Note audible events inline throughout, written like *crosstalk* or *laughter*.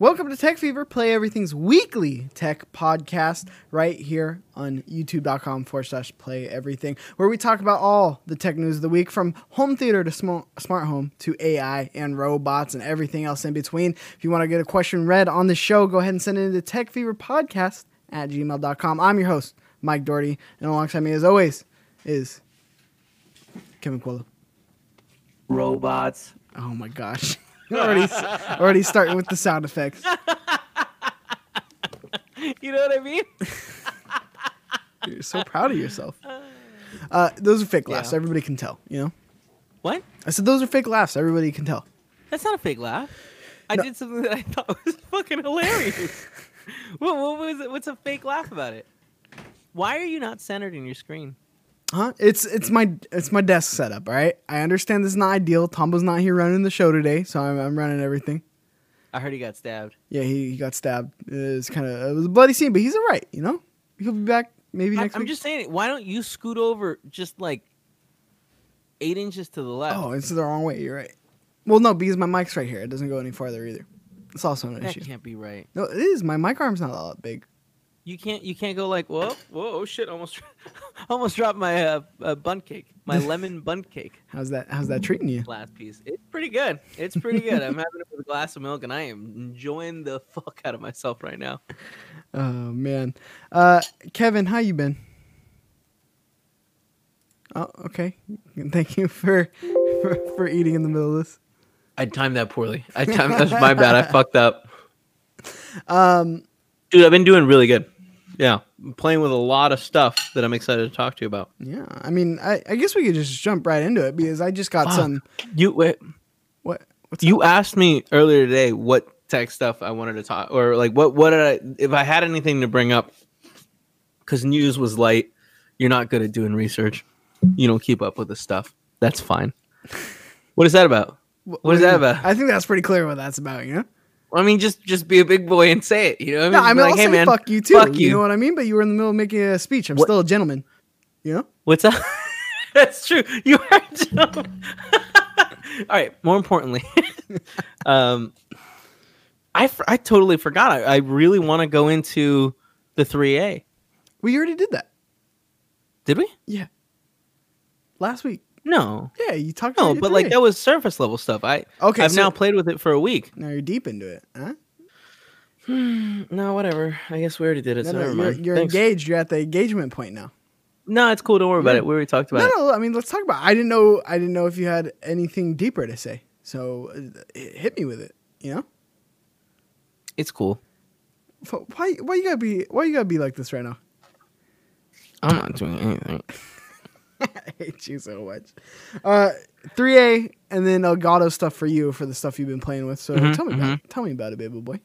Welcome to Tech Fever, Play Everything's weekly tech podcast right here on youtube.com forward slash play everything, where we talk about all the tech news of the week from home theater to smart, smart home to AI and robots and everything else in between. If you want to get a question read on the show, go ahead and send it into Tech Fever Podcast at gmail.com. I'm your host, Mike Doherty, and alongside me, as always, is Kevin Coello. Robots. Oh my gosh. *laughs* *laughs* already, already starting with the sound effects. *laughs* You know what I mean? *laughs* You're so proud of yourself. Uh, those are fake laughs. Yeah. Everybody can tell. You know. What? I said those are fake laughs. Everybody can tell. That's not a fake laugh. I No. did something that I thought was fucking hilarious. what, what was it? What's a fake laugh about it? Why are you not centered in your screen? Huh? It's it's my it's my desk setup. All right. I understand this is not ideal. Tombo's not here running the show today, so I'm, I'm running everything. I heard he got stabbed. Yeah, he, he got stabbed. It was kind of it was a bloody scene, but he's all right. You know, he'll be back maybe I, next I'm week. just saying, why don't you scoot over just like eight inches to the left? Oh, it's the wrong way. You're right. Well, no, because my mic's right here. It doesn't go any farther either. It's also an that issue. can't be right. No, it is. My mic arm's not all that big. You can't. You can't go like, whoa, whoa, oh shit! Almost, *laughs* almost dropped my uh, uh, bun cake, my *laughs* lemon bun cake. How's that? How's that treating you? last piece. It's pretty good. It's pretty good. I'm *laughs* having it with a glass of milk, and I am enjoying the fuck out of myself right now. Oh man, uh, Kevin, how you been? Oh, okay. Thank you for, for for eating in the middle of this. I timed that poorly. I timed. That's my bad. I fucked up. Um, Dude, I've been doing really good. Yeah, I'm playing with a lot of stuff that I'm excited to talk to you about. yeah. I mean, I, I guess we could just jump right into it because I just got Fuck. some. You wait. What? What's You up? asked me earlier today what tech stuff I wanted to talk, or like what what did I if I had anything to bring up? Because news was light. You're not good at doing research. You don't keep up with the stuff. That's fine. *laughs* What is that about? Wh- what is that about? I think that's pretty clear what that's about. You know. I mean, just just be a big boy and say it. You know, what No, I Just be mean, like, I'll hey say man, fuck you too. fuck you. you. know what I mean? But you were in the middle of making a speech. I'm What- still a gentleman. You know. What's up? *laughs* That's true. You are. *laughs* All right. More importantly, *laughs* um, I f- I totally forgot. I, I really want to go into the 3A. We already did that. Did we? Yeah. Last week. No. Yeah, you talked. No, about it but like that was surface level stuff. I Okay, I've so- now played with it for a week. Now you're deep into it, huh? No, whatever. I guess we already did it. No, so no, never you're, mind. you're engaged. You're at the engagement point now. No, it's cool. Don't worry about it. We already talked about No, it. no. I mean, let's talk about. It. I didn't know. I didn't know if you had anything deeper to say. So uh, hit me with it. You know, It's cool. Why? Why you gotta be? Why you gotta be like this right now? I'm not doing anything. *laughs* I hate you so much. Uh, 3A and then Elgato stuff for you for the stuff you've been playing with. So Mhm, tell me about it. Tell me about it, baby boy.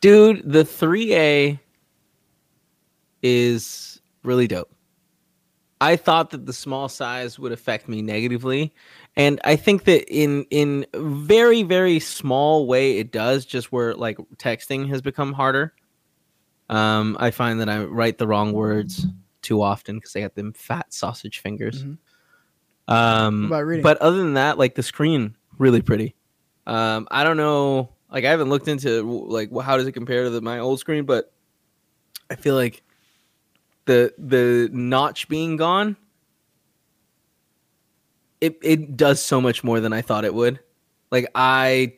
Dude, the 3A is really dope. I thought that the small size would affect me negatively, and I think that in in very very small way it does. Just where like texting has become harder. Um, I find that I write the wrong words too often because they got them fat sausage fingers. Mhm. Um, about reading? but other than that, like the screen, really pretty. Um, I don't know, like I haven't looked into like how does it compare to the, my old screen, but I feel like the the notch being gone, it it does so much more than I thought it would. Like I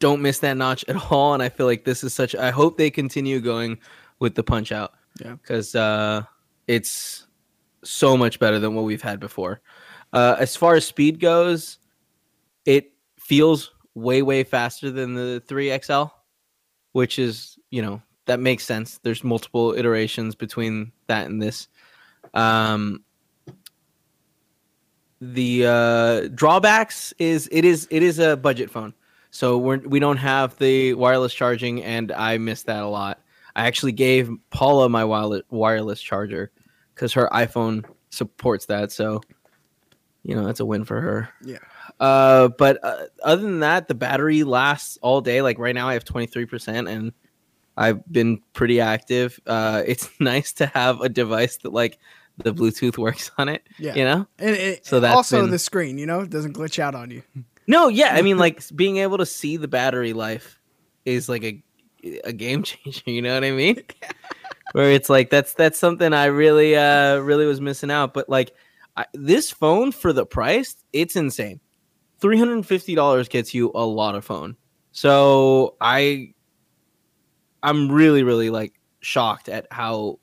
don't miss that notch at *laughs* all, and I feel like this is such. I hope they continue going with the punch out. Yeah. because uh, it's so much better than what we've had before. Uh, as far as speed goes, it feels way way faster than the 3XL, which is you know that makes sense. There's multiple iterations between that and this. Um, the uh, drawbacks is it is it is a budget phone, so we're we don't have the wireless charging, and I miss that a lot. I actually gave Paula my wireless wireless charger because her iPhone supports that, so you know that's a win for her. Yeah. Uh, but uh, other than that, the battery lasts all day. Like right now, I have twenty three percent, and I've been pretty active. Uh, it's *laughs* nice to have a device that like the Bluetooth works *laughs* on it. Yeah. You know? And it, So that's also been- the screen, you know, doesn't glitch out on you. *laughs* No, yeah. I mean, like being able to see the battery life is like a a game changer. You know what I mean? Where it's like that's that's something I really uh really was missing out. But like I, this phone for the price, it's insane. Three hundred and fifty dollars gets you a lot of phone. So I, I'm really really like shocked at how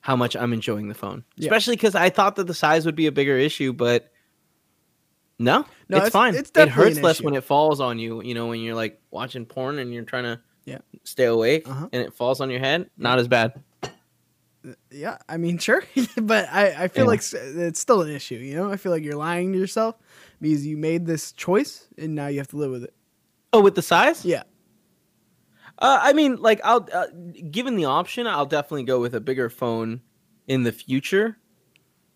how much I'm enjoying the phone, Yeah. especially because I thought that the size would be a bigger issue, but no, No, it's, it's- fine. it's it hurts less when it falls on you. You know, when you're like watching porn and you're trying to Yeah. stay awake Uh-huh. and it falls on your head. Not as bad. Yeah, I mean, *laughs* sure, *laughs* but I, I feel Yeah. like it's still an issue. You know, I feel like you're lying to yourself because you made this choice and now you have to live with it. Oh, with the size? Yeah, Uh, I mean, like, I'll uh, given the option, I'll definitely go with a bigger phone in the future.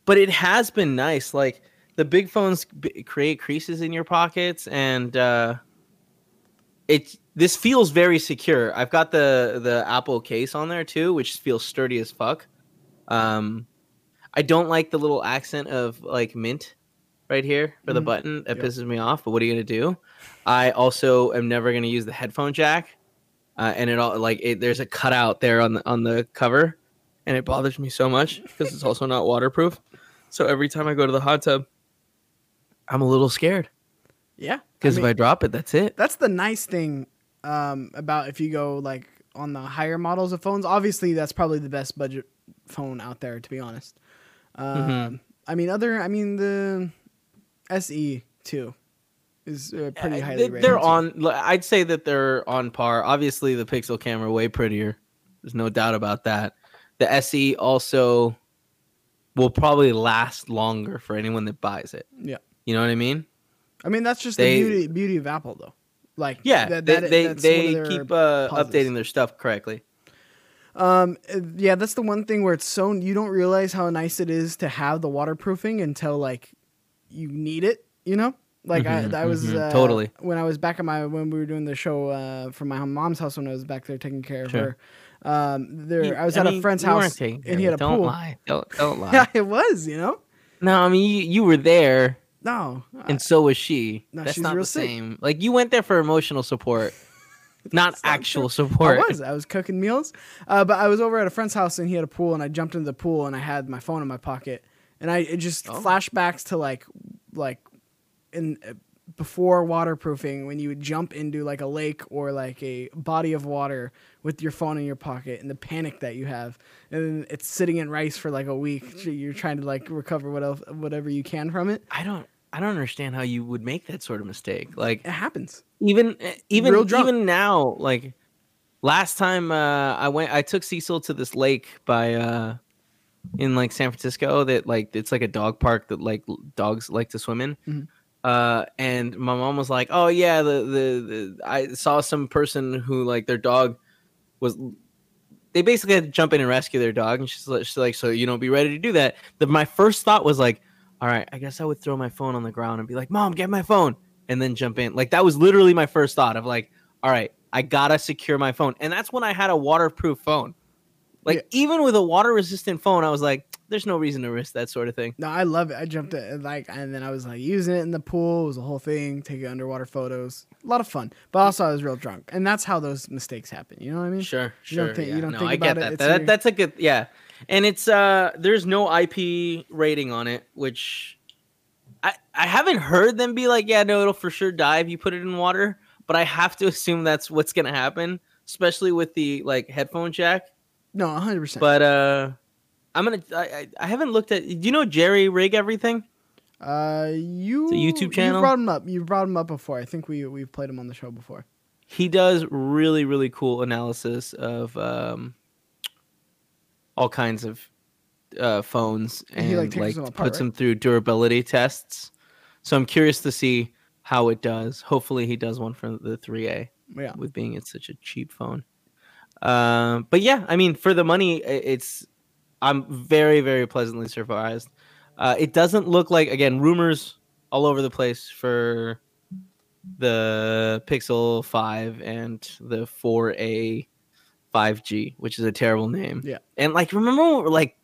But it has been nice. Like the big phones b- create creases in your pockets, and uh, it this feels very secure. I've got the the Apple case on there too, which feels sturdy as fuck. Um, I don't like the little accent of like mint right here for the Mhm. button. That Yep. pisses me off. But what are you gonna do? I also am never gonna use the headphone jack uh, and it all like it, there's a cutout there on the on the cover, and it bothers me so much because it's also not waterproof. So every time I go to the hot tub, I'm a little scared yeah. because I if I drop it, that's it. that's the nice thing um, about if you go like on the higher models of phones. Obviously, that's probably the best budget phone out there, to be honest. Um, Mhm. I mean, other. I mean, the SE too is uh, pretty highly they- rated. They're on. I'd say that they're on par. Obviously, the Pixel camera way prettier. There's no doubt about that. The SE also will probably last longer for anyone that buys it. Yeah. You know what I mean? I mean, that's just They- the beauty beauty of Apple, though. Like, Yeah, that- they that- they, they keep uh, updating their stuff correctly. Um, uh, yeah, that's the one thing where it's so you don't realize how nice it is to have the waterproofing until like you need it. You know, like Mhm, I, I was mhm, uh, totally. when I was back at my when we were doing the show uh, from my mom's house when I was back there taking care of Sure. her. Um, there You- I was at mean, a friend's house and he had a don't pool. Lie. Don't don't *laughs* lie. Yeah, it was. You know, No, I mean you, you were there, no, and so was she. No, That's not the sick. same. Like you went there for emotional support, not *laughs* That's not actual support. I was. I was cooking meals. Uh, but I was over at a friend's house and he had a pool and I jumped into the pool and I had my phone in my pocket and I it just Oh. flashbacks to like like in uh, before waterproofing when you would jump into like a lake or like a body of water with your phone in your pocket and the panic that you have and then it's sitting in rice for like a week you're trying to like recover what else, whatever you can from it I don't. I don't understand how you would make that sort of mistake. Like it happens even eh, even even now, like last time uh, I went, I took Cecil to this lake by uh, in like San Francisco that like it's like a dog park that like dogs like to swim in. Mhm. Uh, and my mom was like, "Oh yeah, the, the the I saw some person who like their dog was." They basically had to jump in and rescue their dog, and she's like, she's like "So you don't be ready to do that." The, my first thought was like, "All right, I guess I would throw my phone on the ground and be like, Mom, get my phone,' and then jump in." Like that was literally my first thought of like, "All right, I gotta secure my phone," and that's when I had a waterproof phone. Like Yeah. even with a water resistant phone, I was like, "There's no reason to risk that sort of thing." No, I love it. I jumped it like, and then I was like using it in the pool. It was a whole thing, taking underwater photos. A lot of fun, but also I was real drunk, and that's how those mistakes happen. You know what I mean? Sure, You don't sure. think- you don't no, think I get about it, that. it's That- your- That's a good, yeah. And it's uh, there's no IP rating on it, which I I haven't heard them be like, yeah, no, it'll for sure die if you put it in water. But I have to *laughs* assume that's what's gonna happen, especially with the like headphone jack. No, hundred percent. But uh, I'm gonna. I, I haven't looked at. Do you know JerryRigEverything? uh, you a YouTube channel? You brought him up. You brought him up before. I think we we've played him on the show before. he does really really cool analysis of um all kinds of uh phones He, and like, like, them apart, puts right? them through durability tests so i'm curious to see how it does hopefully he does one for the 3a Yeah. with being it's such a cheap phone um but yeah i mean for the money it's i'm very very pleasantly surprised uh it doesn't look like again rumors all over the place for the Pixel 5 and the 4A 5G, which is a terrible name. Yeah. And like remember when we were, like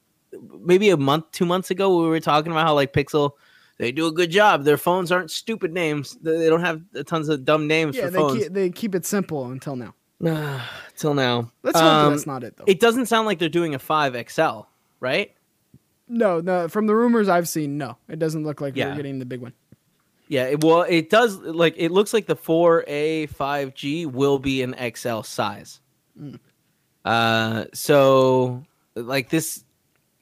maybe a month, 2 months ago we were talking about how like Pixel they do a good job. Their phones aren't stupid names. They don't have tons of dumb names Yeah, for they phones. keep, they keep it simple until now. *sighs* till now. Let's hope Um, that's not it though. It doesn't sound like they're doing a 5 XL, right? no, no. From the rumors I've seen, no, it doesn't look like Yeah. we're getting the big one. Yeah, it, well, it does like it looks like the 4A 5G will be an XL size. Mm. Uh, so like this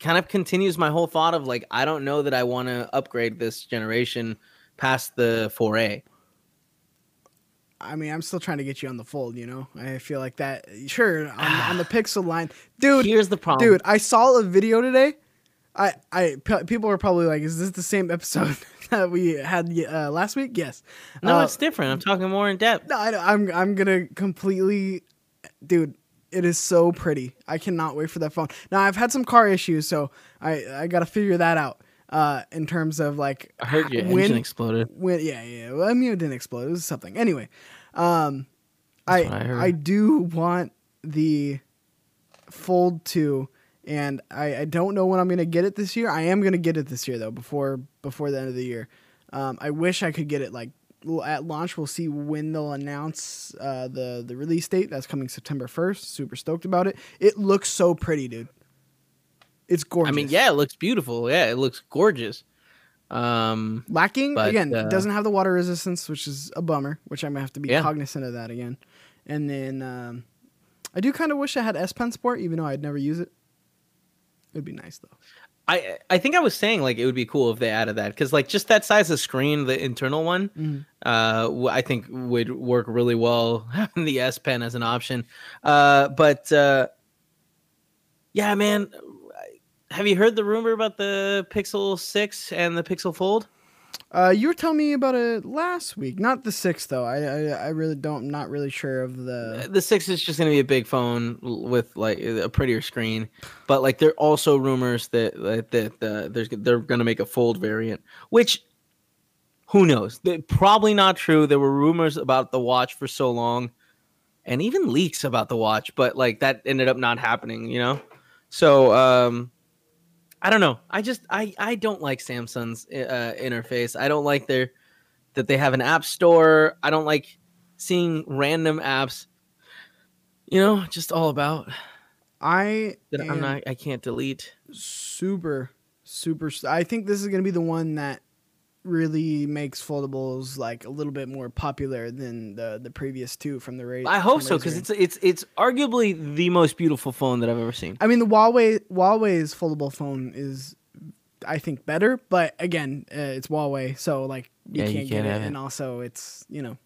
kind of continues my whole thought of like I don't know that I want to upgrade this generation past the 4A. I mean, I'm still trying to get you on the fold. You know, I feel like that. Sure, on, on the *sighs* Pixel line, dude. Here's the problem, Dude, I saw a video today. I, I, p- people are probably like, "Is this the same episode *laughs* that we had uh, last week?" Yes. No, Uh, it's different. I'm talking more in depth. no, I, I'm, I'm gonna completely, dude. It is so pretty. I cannot wait for that phone. Now I've had some car issues, so I, I got to figure that out. Uh, in terms of like, I heard your when- engine exploded. when yeah yeah well, I mean it didn't explode it was something anyway um I I. I do want the fold 2 and I, I don't know when I'm gonna get it this year I am gonna get it this year though before before the end of the year um I wish I could get it like at launch we'll see when they'll announce uh, the the release date that's coming September 1st super stoked about it it looks so pretty dude it's gorgeous I mean, yeah, it looks beautiful. Yeah, it looks gorgeous. Um, Lacking But, again, uh, doesn't have the water resistance, which is a bummer. Which I'm gonna have to be Yeah. cognizant of that again. And then um, I do kind of wish I had S Pen support, even though I'd never use it. It'd be nice though. I I think I was saying like it would be cool if they added that because like just that size of screen, the internal one, Mhm. uh, I think would work really well *laughs* having the S Pen as an option. Uh, but uh, yeah, man, have you heard the rumor about the Pixel Six and the Pixel Fold? Uh, you were telling me about it last week, not the sixth though. I, I I really don't, not really sure of the. The Six is just going to be a big phone with like a prettier screen, but like there are also rumors that that, that uh, there's they're going to make a Fold variant, which who knows? They're probably not true. There were rumors about the watch for so long, and even leaks about the watch, but like that ended up not happening. You know, so um, I don't know. I just I I don't like Samsung's uh, interface. I don't like their that they have an app store. I don't like seeing random apps. You know, just all about I that I'm not. I can't delete. super super. I think this is gonna be the one that really makes foldables like a little bit more popular than the the previous two from the Ra- I hope so because it's it's it's arguably the most beautiful phone that I've ever seen. I mean, the Huawei Huawei's foldable phone is, I think, better. But again, uh, it's Huawei, so like you Yeah, you can't, can't get it, it. and also it's you know,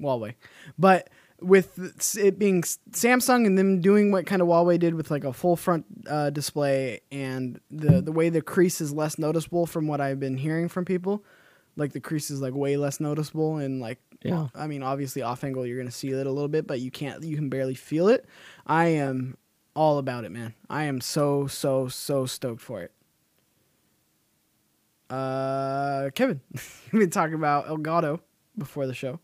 Huawei. But with it being Samsung and them doing what kind of Huawei did with like a full front uh, display and the the way the crease is less noticeable from what I've been hearing from people, like the crease is like way less noticeable and like Yeah. I mean, obviously off angle you're gonna see it a little bit, but you can't you can barely feel it. I am all about it, man. I am so so so stoked for it. Uh, Kevin, *laughs* we've been talking about Elgato before the show.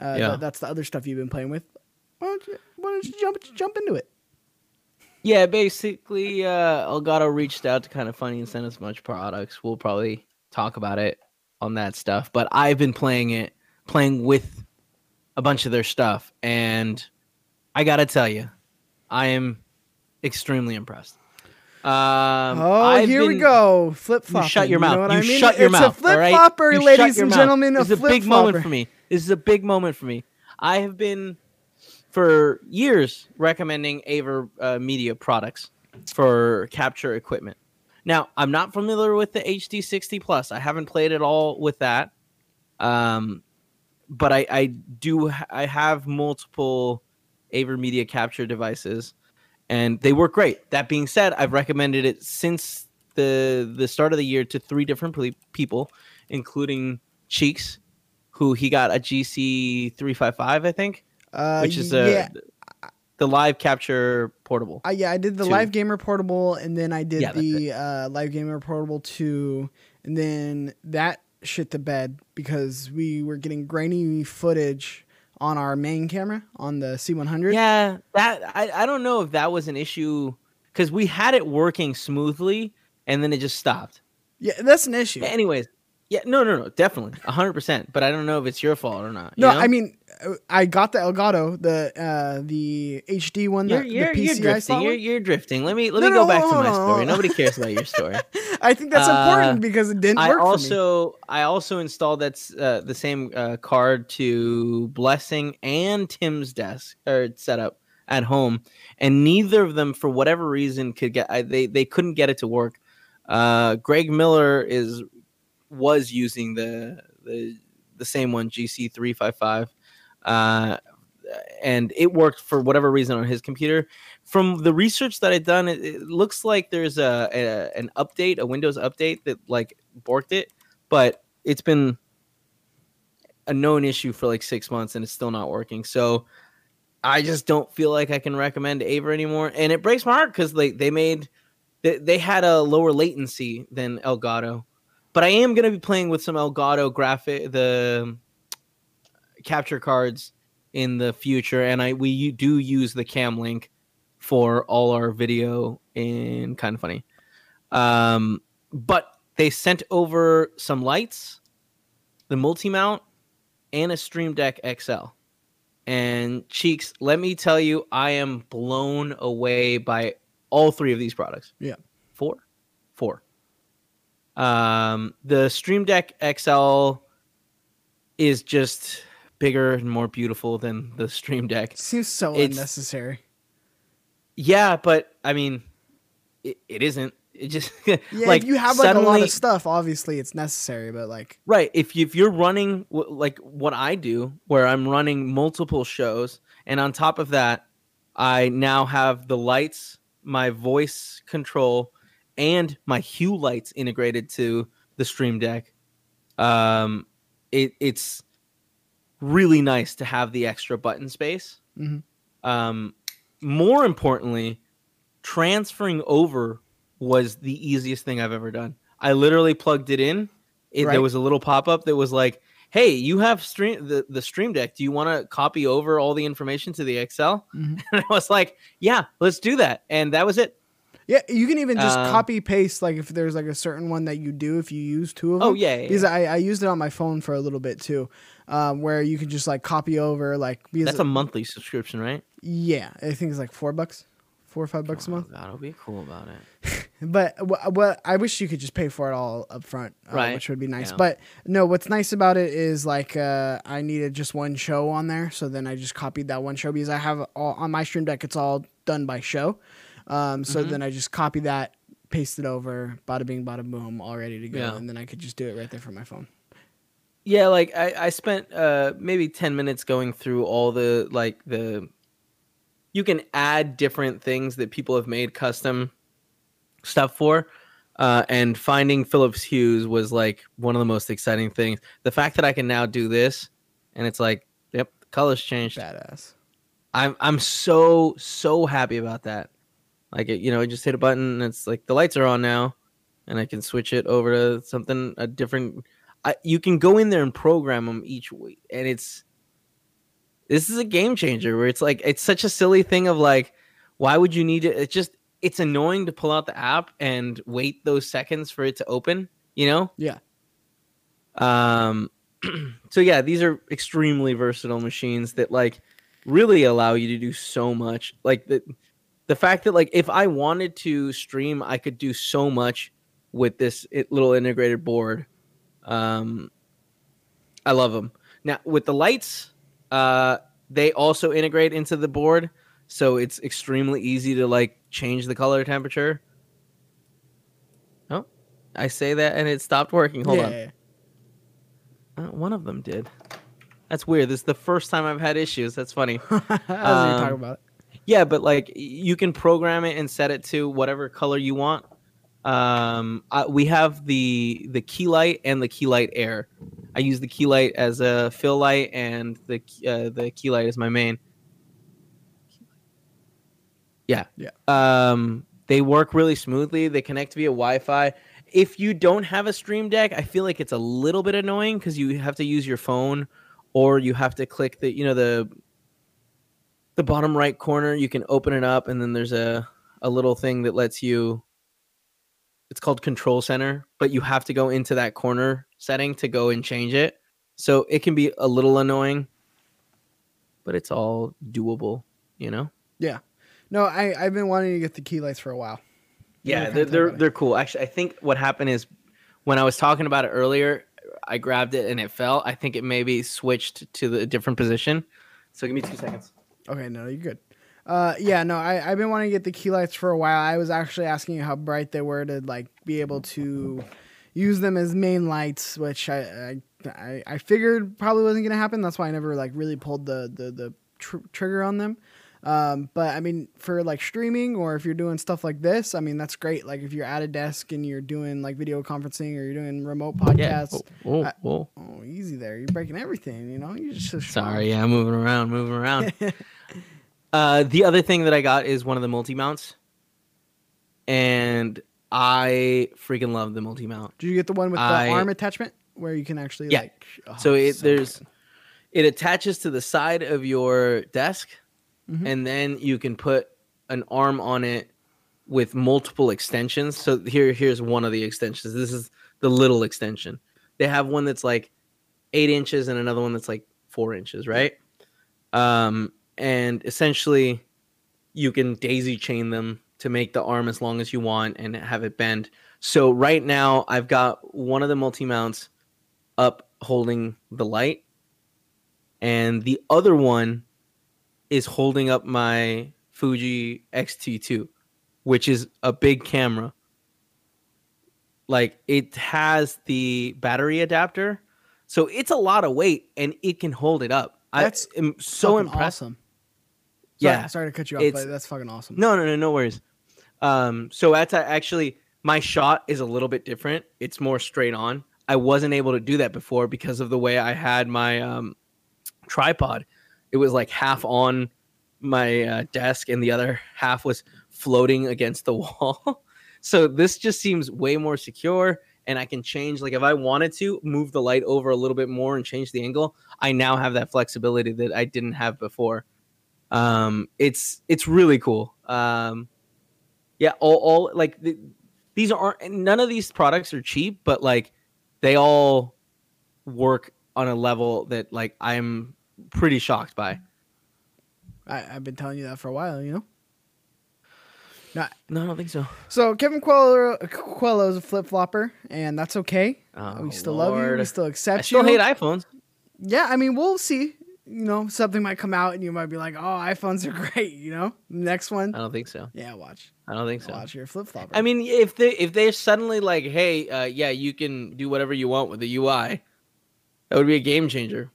Uh, Yeah. that- that's the other stuff you've been playing with. Why don't you, why don't you jump jump into it? Yeah, basically, uh, Elgato reached out to Kinda Funny and sent us a bunch of products. We'll probably talk about it on that stuff. But I've been playing it, playing with a bunch of their stuff, and I gotta tell you, I am extremely impressed. Um, oh, I've here we go. Flip flop. You shut your mouth. Know you I mean? shut your it's mouth. a flip flopper, ladies and mouth. gentlemen. A is a big moment for me. This is a big moment for me. I have been for years recommending Aver uh, Media products for capture equipment. Now, I'm not familiar with the HD60 Plus. I haven't played at all with that. Um, but I, I do I have multiple AVerMedia capture devices and they work great. That being said, I've recommended it since the the start of the year to three different people, including Cheeks, who he got a GC three five five, I think, Uh, which is a yeah, the live capture portable. I, yeah, I did the two. Live Gamer Portable, and then I did Yeah, the uh, Live Gamer Portable two, and then that shit to bed because we were getting grainy footage on our main camera on the C100. Yeah, that I, I don't know if that was an issue because we had it working smoothly and then it just stopped. yeah, that's an issue. Anyways, yeah, no, no, no, definitely, hundred percent. But I don't know if it's your fault or not. you No, know? I mean, I got the Elgato, the uh, the HD one, You're that you're, the you're drifting. You're, you're drifting. Let me let No, me go no, back to my story. Nobody cares about your story. *laughs* I think that's Uh, important because it didn't I work for me. also I also installed that's uh, the same uh, card to Blessing and Tim's desk or setup at home, and neither of them, for whatever reason, could get I, they they couldn't get it to work. Uh, Greg Miller is was using the the the same one GC three five five, uh, and it worked for whatever reason on his computer. From the research that I've done, it, it looks like there's a, a an update, a Windows update that like borked it, but it's been a known issue for like six months and it's still not working. So I just don't feel like I can recommend Aver anymore, and it breaks my heart because they they made they, they had a lower latency than Elgato, but I am gonna be playing with some Elgato graphic the capture cards in the future, and I we do use the Cam Link for all our video and Kinda Funny. Um, but they sent over some lights, the multi mount, and a Stream Deck XL. And cheeks, let me tell you, I am blown away by all three of these products. Yeah. four, four. Um, the Stream Deck XL is just bigger and more beautiful than the Stream Deck. Seems so It's- unnecessary. Yeah, but I mean, it, it isn't. It just *laughs* Yeah, like if you have like a lot of stuff, obviously it's necessary. But like, Right. If you, if you're running w- like what I do, where I'm running multiple shows, and on top of that, I now have the lights, my voice control, and my hue lights integrated to the Stream Deck. Um, it, it's really nice to have the extra button space. Mhm. Um, more importantly, transferring over was the easiest thing I've ever done. I literally plugged it in. It, Right. There was a little pop up that was like, "Hey, you have stream the, the Stream Deck. Do you want to copy over all the information to the XL?" Mhm. *laughs* And I was like, "Yeah, let's do that." And that was it. Yeah, you can even just Uh, copy paste. Like if there's like a certain one that you do, if you use two of them. Oh yeah, yeah, Because yeah. I, I used it on my phone for a little bit too, um, where you can just like copy over like because that's a monthly subscription, right? yeah, I think it's like four bucks, four or five bucks a month. Oh, I'll be cool about it. *laughs* But wh- what I wish you could just pay for it all up front, uh, Right, which would be nice. yeah. But no, what's nice about it is like uh, I needed just one show on there, so then I just copied that one show because I have all on my stream deck. It's all done by show, um, so Mhm. then I just copy that, paste it over, bada bing, bada boom, all ready to go, Yeah. and then I could just do it right there from my phone. Yeah, like I, I spent uh maybe 10 minutes going through all the like the you can add different things that people have made custom stuff for. Uh, and finding Philips Hues was like one of the most exciting things. The fact that I can now do this and it's like, yep, the colors changed. Badass. I'm I'm so so happy about that. Like it, you know, I just hit a button and it's like the lights are on now, and I can switch it over to something a different. I, you can go in there and program them each week, and it's this is a game changer. Where it's like it's such a silly thing of like, why would you need it? It's just it's annoying to pull out the app and wait those seconds for it to open. You know. Yeah. Um. *clears throat* so yeah, these are extremely versatile machines that like really allow you to do so much. Like the the fact that like if I wanted to stream, I could do so much with this little integrated board. Um, I love them. Now with the lights, uh, they also integrate into the board, so it's extremely easy to like change the color temperature. Oh, I say that and it stopped working. Hold yeah, on. Uh, one of them did. That's weird. This is the first time I've had issues. That's funny. yeah. As you're Um, talking about it. Yeah, but like you can program it and set it to whatever color you want. Um, uh, we have the the key light and the key light air. I use the key light as a fill light, and the key- uh, the key light is my main. Yeah. Yeah. Um, they work really smoothly. They connect via Wi-Fi. If you don't have a Stream Deck, I feel like it's a little bit annoying because you have to use your phone, or you have to click the you know the the bottom right corner. You can open it up, and then there's a a little thing that lets you. It's called Control Center, but you have to go into that corner setting to go and change it. So it can be a little annoying. but it's all doable. You know. Yeah, no, I I've been wanting to get the key lights for a while. Yeah, they're they're, they're cool. Actually, I think what happened is when I was talking about it earlier, I grabbed it and it fell. I think it maybe switched to the different position. So give me two seconds. Okay, no, you're good. Uh, yeah, no, I I've been wanting to get the key lights for a while. I was actually asking you how bright they were to like be able to use them as main lights, which I I I, figured probably wasn't gonna happen. That's why I never like really pulled the the the tr- trigger on them. Um, but I mean, for like streaming or if you're doing stuff like this, I mean, that's great. Like if you're at a desk and you're doing like video conferencing or you're doing remote Yeah. podcasts. Oh, I- oh, oh. Oh, easy there. You're breaking everything, you know? You're just so. Sorry, yeah, moving around, moving around. *laughs* uh, the other thing that I got is one of the multi mounts, and I freaking love the multi mount. Did you get the one with the arm attachment where you can actually Yeah. like? oh, So it so there's good. it attaches to the side of your desk, Mhm. and then you can put an arm on it with multiple extensions. So here here's one of the extensions. This is the little extension. They have one that's like eight inches and another one that's like four inches, right? Um, and essentially, you can daisy chain them to make the arm as long as you want and have it bend. So right now, I've got one of the multi mounts up holding the light, and the other one is holding up my Fuji X-T2, which is a big camera. Like it has the battery adapter, so it's a lot of weight, and it can hold it up. That's I am so impressed. Awesome. Yeah. Sorry, sorry to cut you off, but that's fucking awesome. No, no, no, no worries. Um, so that's actually my shot is a little bit different. It's more straight on. I wasn't able to do that before because of the way I had my um, tripod. It was like half on my uh, desk and the other half was floating against the *laughs* wall. so this just seems way more secure and I can change like if I wanted to move the light over a little bit more and change the angle, I now have that flexibility that I didn't have before. Um it's it's really cool. Um yeah, all, all like th- these aren't none of these products are cheap, but like they all work on a level that like I'm pretty shocked by. I, I've been telling you that for a while, you know? No, I don't think so. So Kevin Coello, Coello is a flip flopper, and that's okay. Oh, we still love you. We still accept I still you. hate iPhones. yeah, I mean, we'll see. You know, something might come out, and you might be like, "Oh, iPhones are *laughs* great." You know, next one. I don't think so. Yeah, watch. I don't think so. Watch your flip flopper. I mean, if they if they're suddenly like, hey, uh, yeah, you can do whatever you want with the UI, that would be a game changer.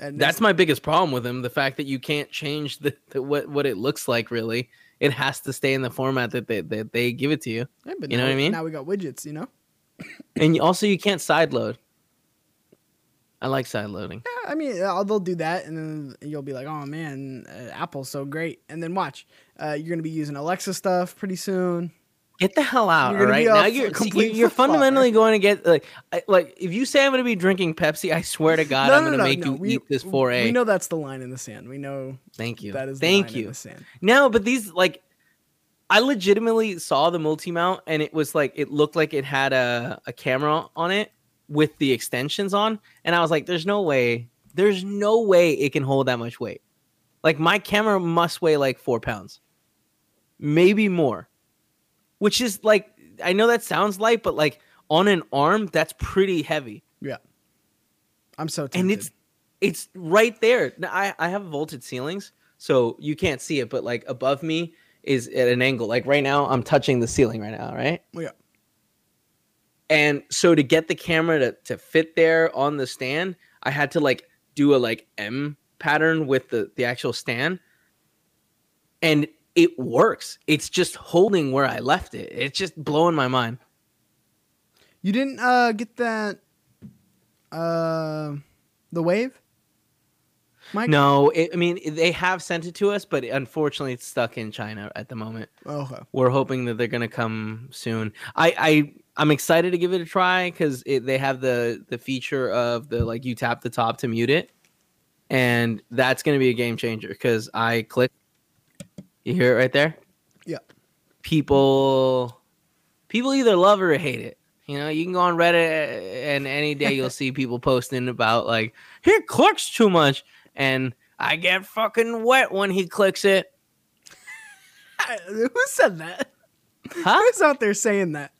and That's my biggest problem with them: the fact that you can't change the, the what what it looks like. Really, it has to stay in the format that they that they give it to you, Yeah, but you know now- what I mean? Now we got widgets. You know. and also you can't side load. I like side loading. Yeah, I mean, uh, they'll do that, and then you'll be like, "Oh man, uh, Apple's so great." And then watch, uh, you're gonna be using Alexa stuff pretty soon. Get the hell out! You're right, now you're complete. You're fundamentally going to get like, I, like if you say I'm going to be drinking Pepsi, I swear to God, No, I'm no, to no, make you We- eat this four A. We know that's the line in the sand. We know Thank you. that is the Thank line in you. the sand. No, but these like I legitimately saw the multi mount and it was like it looked like it had a, a camera on it with the extensions on and I was like there's no way there's no way it can hold that much weight. Like my camera must weigh like 4 pounds. Maybe more. Which is like I know that sounds light but like on an arm that's pretty heavy. Yeah, I'm so tempted. And it's it's right there. Now, I I have vaulted ceilings, so you can't see it, but like above me is at an angle. Like right now, I'm touching the ceiling right now, right? Yeah. And so to get the camera to, to fit there on the stand, I had to like do a like M pattern with the the actual stand, and it works. It's just holding where I left it. It's just blowing my mind. You didn't uh, get that uh, the wave? Mike? No, it, I mean they have sent it to us, but unfortunately, it's stuck in China at the moment. Oh, okay. we're hoping that they're gonna come soon. I I I'm excited to give it a try because they have the the feature of the like you tap the top to mute it, and that's gonna be a game changer. Because I click, you hear it right there. Yeah. People, people either love it or hate it. You know, you can go on Reddit and any day you'll *laughs* see people posting about like, "It clicks too much," and I get fucking wet when he clicks it. *laughs* Who said that? Huh? Who's out there saying that?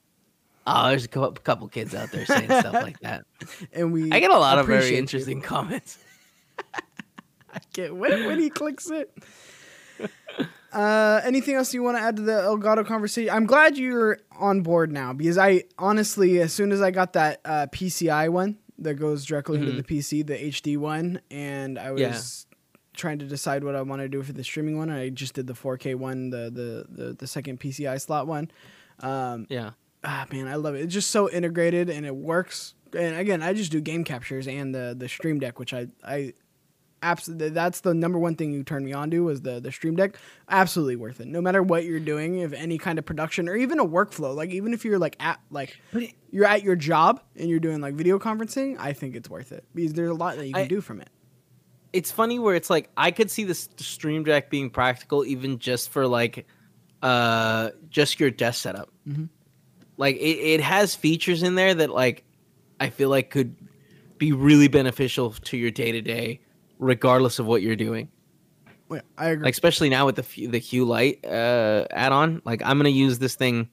Oh, there's a cou- couple kids out there saying stuff like that. *laughs* And we I get a lot of very you. interesting comments. *laughs* I get wet when he clicks it. *laughs* Uh, anything else you want to add to the Elgato conversation? I'm glad you're on board now because I honestly, as soon as I got that uh, PCI one that goes directly into the PC, the HD one, and I was Yeah. trying to decide what I want to do for the streaming one, I just did the 4K one, the the the, the second PCI slot one. Um, Yeah. Ah man, I love it. It's just so integrated and it works. And again, I just do game captures and the the Stream Deck, which I I absolutely that's the number one thing you turned me on to was the the Stream Deck. Absolutely worth it. No matter what you're doing, if any kind of production or even a workflow, like even if you're like at like it- you're at your job and you're doing like video conferencing, I think it's worth it because there's a lot that you can I- do from it. it's funny where it's like I could see this Stream Deck being practical even just for like uh just your desk setup. Mhm. Like it, it has features in there that like I feel like could be really beneficial to your day to day, regardless of what you're doing. Yeah, I agree. Like especially now with the the Hue Light uh, add on, like I'm gonna use this thing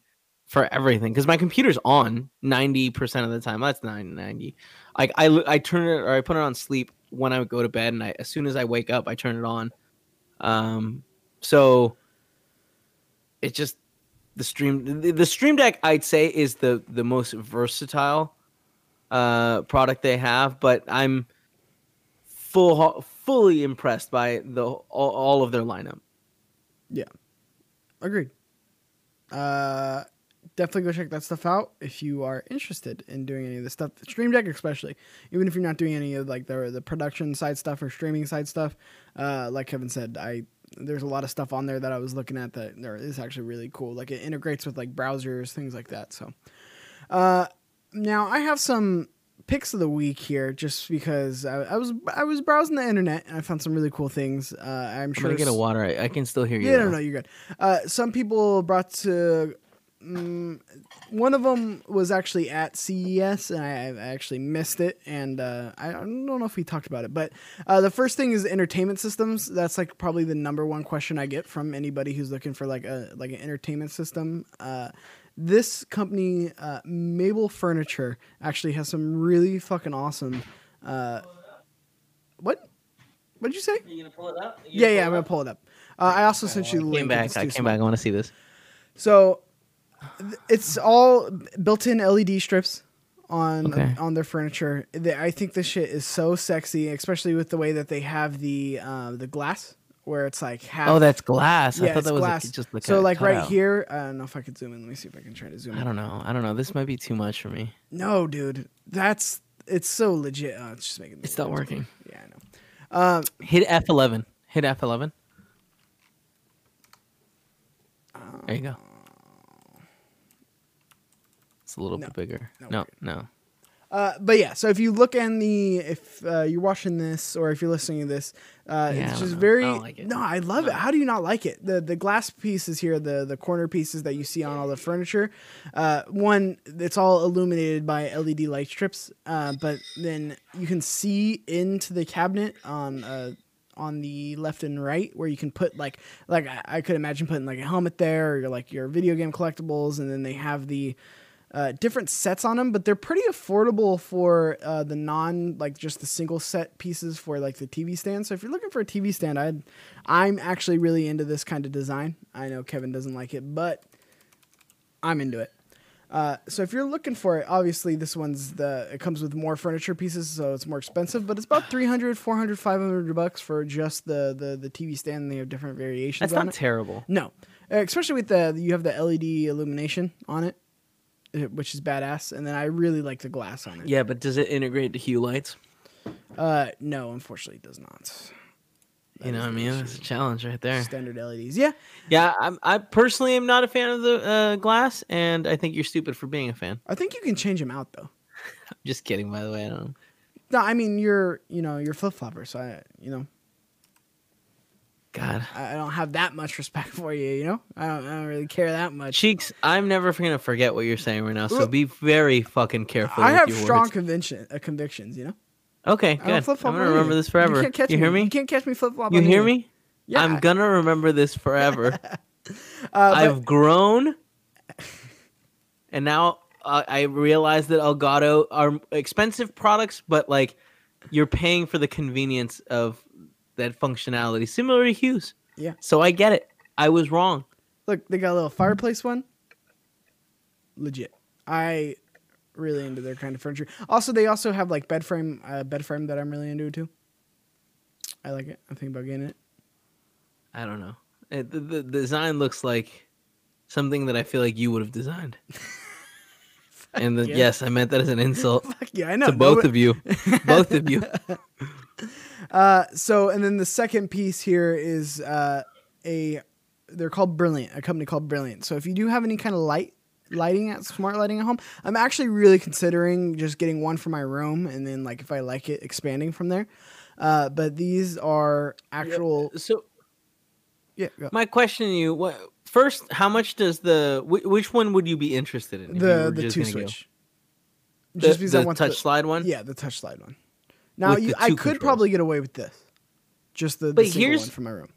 for everything because my computer's on 90% of the time. That's 9 90. Like I I turn it or I put it on sleep when I go to bed, and I as soon as I wake up, I turn it on. Um, so it just the stream the, the stream deck I'd say is the the most versatile uh product they have, but I'm full fully impressed by the all, all of their lineup. Yeah agreed. Uh, definitely go check that stuff out if you are interested in doing any of this stuff. Stream Deck, especially, even if you're not doing any of like the the production side stuff or streaming side stuff. Uh, like Kevin said, I there's a lot of stuff on there that I was looking at that is actually really cool. Like it integrates with like browsers, things like that. So, uh, now I have some picks of the week here, just because I, I was I was browsing the internet and I found some really cool things. Uh, I'm I'm sure gonna get a water. I, I can still hear you. yeah, no, no, you're good. Uh, some people brought to. Um, one of them was actually at CES, and I, I actually missed it. And uh, I don't know if we talked about it, but uh, the first thing is entertainment systems. That's like probably the number one question I get from anybody who's looking for like a like an entertainment system. Uh, this company, uh, Mabel Furniture, actually has some really fucking awesome. Uh, what? What'd you say? Are you gonna pull it up? Yeah, yeah, I'm gonna pull it up. Uh, I also sent you the I link. came back. I came small. back. I want to see this. So it's all built-in LED strips on Okay. on their furniture. I think this shit is so sexy, especially with the way that they have the uh, the glass where it's like half. Oh, that's glass. I yeah, thought it's that was glass. like, just like so like right cutout. here. I don't know if I could zoom in. Let me see if I can try to zoom in. I in. don't know. I don't know. This might be too much for me. No, dude, that's it's so legit. Oh, it's just making. It's not working. Yeah, I know. Um, Hit F11. Hit F11. There you go. It's a little No. bit bigger. No, No, no. Uh, but yeah, so if you look in the if uh, you're watching this or if you're listening to this, uh, Yeah, it's just. I very don't like it. no. I love it. How do you not like it? The the glass pieces here, the the corner pieces that you see on all the furniture. Uh, one, it's all illuminated by LED light strips, uh, but then you can see into the cabinet on. Uh, on the left and right where you can put like like I, I could imagine putting like a helmet there or like your video game collectibles and then they have the uh, different sets on them, but they're pretty affordable for uh, the non like just the single set pieces for like the TV stand. So if you're looking for a TV stand, I'd I'm actually really into this kind of design. I know Kevin doesn't like it, but I'm into it. Uh, so if you're looking for it, obviously this one's the it comes with more furniture pieces, so it's more expensive, but it's about 300, 400, 500 bucks for just the the the TV stand. And they have different variations That's not it. terrible. No, uh, especially with the you have the LED illumination on it, which is badass. And then I really like the glass on it. Yeah, but does it integrate the Hue lights? Uh, no, unfortunately, it does not. You know what I mean? it's a challenge right there. Standard LEDs. Yeah, Yeah, I'm, I personally am not a fan of the uh, glass, and I think you're stupid for being a fan. I think you can change them out though. *laughs* I'm just kidding, by the way. I don't know. No, I mean you're you know you're flip flopper, so I you know God. I don't have that much respect *laughs* for you. You know, I don't, I don't really care that much. Cheeks, I'm never going to forget what you're saying right now, so be very fucking careful I have strong words. conviction uh, convictions. You know. Okay, good. I'm gonna remember you. this forever. You can't catch hear me? You can't catch me flip flop. You hear me? Yeah. I'm gonna remember this forever. *laughs* Uh, I've grown, and now uh, I realize that Elgato are expensive products, but like you're paying for the convenience of that functionality, similar to Hues. Yeah. So I get it. I was wrong. Look, they got a little fireplace one. Legit. I really into their kind of furniture. Also, they also have like bed frame, uh, bed frame that I'm really into too. I like it. I'm thinking about getting it. I don't know. It, the, the design looks like something that I feel like you would have designed. *laughs* and the, yeah. yes, I meant that as an insult Fuck yeah, I know. to both of you. both of you. *laughs* Uh, so, and then the second piece here is uh, a. They're called Brilliant, a company called Brilliant. So, if you do have any kind of light lighting at smart lighting at home, I'm actually really considering just getting one for my room, and then like if I like it, expanding from there. Uh, but these are actual. So Yeah, go. my question to you: what first? How much does the whi- which one would you be interested in? the the just two gonna go? switch. The, Just because I the want touch the, slide one. Yeah, the touch slide one. Now you, I could controls. probably get away with this. Just the, the But single here's- one for my room.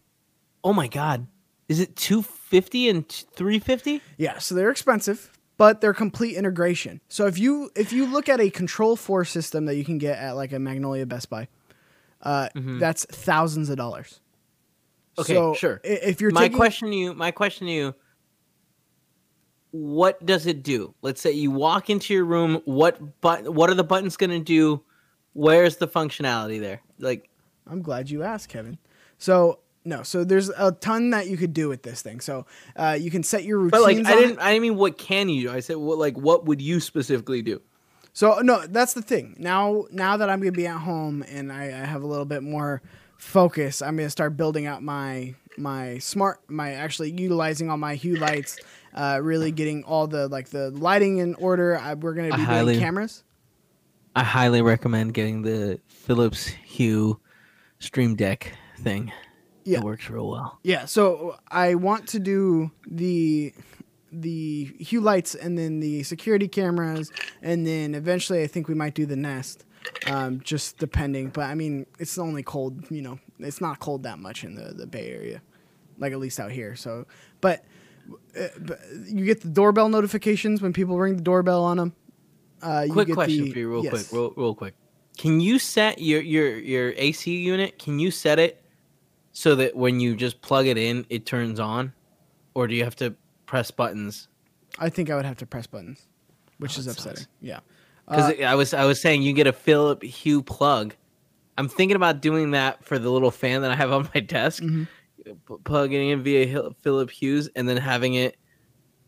Oh my god! Is it two fifty and three fifty? Yeah, so they're expensive, but they're complete integration. So if you if you look at a Control Four system that you can get at like a Magnolia Best Buy, uh, that's thousands of dollars. Mm-hmm. Okay, So sure. If you're my taking, question to you my question to you what does it do let's say you walk into your room what but what are the buttons going to do where's the functionality there like I'm glad you asked, Kevin. So no, so there's a ton that you could do with this thing. So uh, you can set your routines. but like i didn't it. i didn't mean what can you do i said what like what would you specifically do So no, that's the thing. Now, now that I'm gonna be at home and I, I have a little bit more focus, I'm gonna start building out my my smart, my actually utilizing all my hue lights, uh, really getting all the like the lighting in order. I, we're gonna I be highly- doing cameras. I highly recommend getting the philips hue stream deck thing Yeah. it works real well Yeah. So I want to do the the hue lights and then the security cameras and then eventually I think we might do the nest. Um, just depending, but I mean it's only cold, you know, it's not cold that much in the, the Bay Area, like at least out here. So, but, uh, but you get the doorbell notifications when people ring the doorbell on them. Uh, quick question the- for you real yes. quick real, real quick can you set your your your ac unit can you set it so that when you just plug it in it turns on or do you have to press buttons I think I would have to press buttons, which Oh, is upsetting. sucks. Yeah. because Uh, i was i was saying you get a philip hue plug i'm thinking about doing that for the little fan that i have on my desk Mhm. p- plugging in via Hil- philip hues and then having it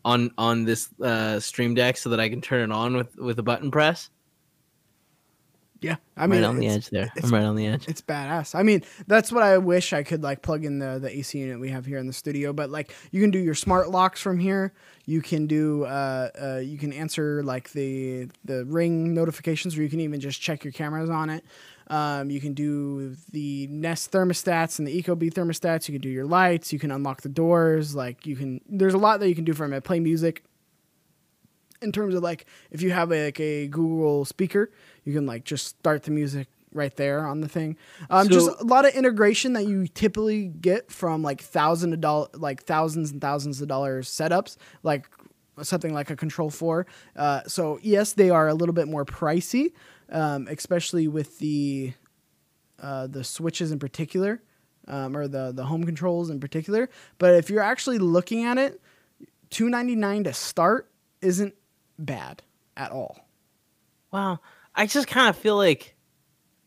on on this uh stream deck so that i can turn it on with with a button press Yeah. I mean, right on the edge there i'm right on the edge It's badass. I mean, that's what I wish I could like plug in the the AC unit we have here in the studio. But like, you can do your smart locks from here. You can do uh, uh you can answer like the the ring notifications, or you can even just check your cameras on it. Um, you can do the Nest thermostats and the Ecobee thermostats. You can do your lights. You can unlock the doors. Like you can. There's a lot that you can do from it. Play music. In terms of like, if you have a, like a Google speaker, you can like just start the music right there on the thing. Um, just a lot of integration that you typically get from like thousand of dollar, like thousands and thousands of dollars setups, like something like a Control Four. Uh, so yes, they are a little bit more pricey, um, especially with the uh, the switches in particular, um, or the the home controls in particular. But if you're actually looking at it, two ninety nine to start isn't bad at all. Wow. I just kind of feel like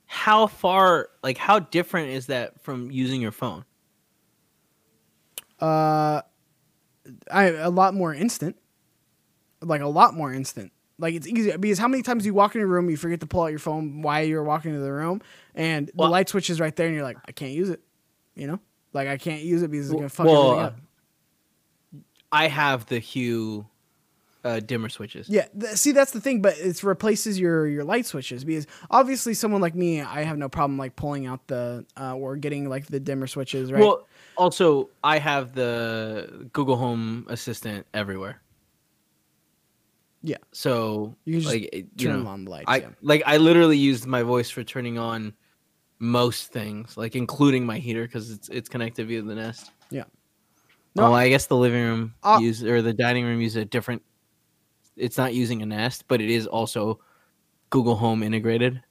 how far like how different is that from using your phone? Uh, I a lot more instant, like a lot more instant. Like it's easy because how many times you walk in your room, you forget to pull out your phone while you're walking into the room, and Well- the light switch is right there, and you're like, I can't use it. You know, like I can't use it because it's gonna fuck well, everything up. I have the Hue uh, dimmer switches. Yeah, th- see that's the thing, but it replaces your your light switches because obviously someone like me, I have no problem like pulling out the uh, or getting like the dimmer switches, right? Well, also I have the Google Home Assistant everywhere. Yeah. So You like it- you turn know, on the lights. I yeah. like I literally used my voice for turning on most things, like including my heater because it's it's connected via the Nest. Yeah. No, No, well, I guess the living room Uh, use or the dining room use a different. It's not using a Nest, but it is also Google Home integrated.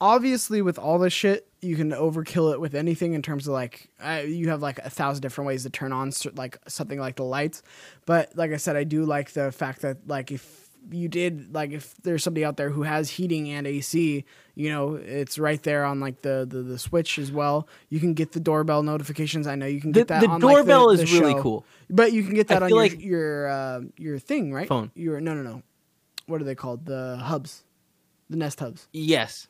obviously with all this shit you can overkill it with anything in terms of like uh, you have like a thousand different ways to turn on like something like the lights. But like i said i do like the fact that like if you did like if there's somebody out there who has heating and ac you know it's right there on like the the, the switch as well. You can get the doorbell notifications. I know you can The, get that the on, like, doorbell the- is the really cool. but you can get that on your like- your uh, your thing right? Phone. your no no no. What are they called? The hubs. The nest hubs. Yes.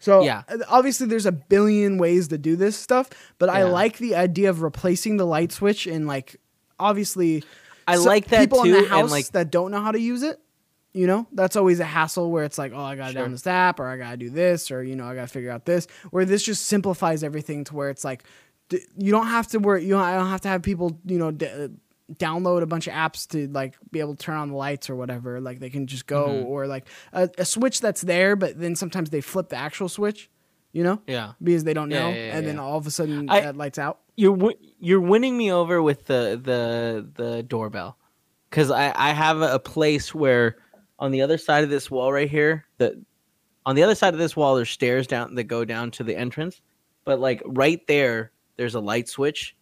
So Yeah. uh, obviously there's a billion ways to do this stuff, but I like the idea of replacing the light switch and like obviously I like that people too, in the house like- that don't know how to use it. You know, that's always a hassle where it's like, oh, I gotta Sure. down this app or I gotta do this or you know I gotta figure out this. Where this just simplifies everything to where it's like d- you don't have to worry. You don't, I don't have to have people you know. D- download a bunch of apps to like be able to turn on the lights or whatever like they can just go Mhm. or like a, a switch that's there but then sometimes they flip the actual switch you know Yeah. because they don't Yeah, know, yeah, yeah, and then all of a sudden I- that lights out. you're wi- you're winning me over with the the the doorbell because I I have a place where on the other side of this wall right here the on the other side of this wall there's stairs down that go down to the entrance but like right there there's a light switch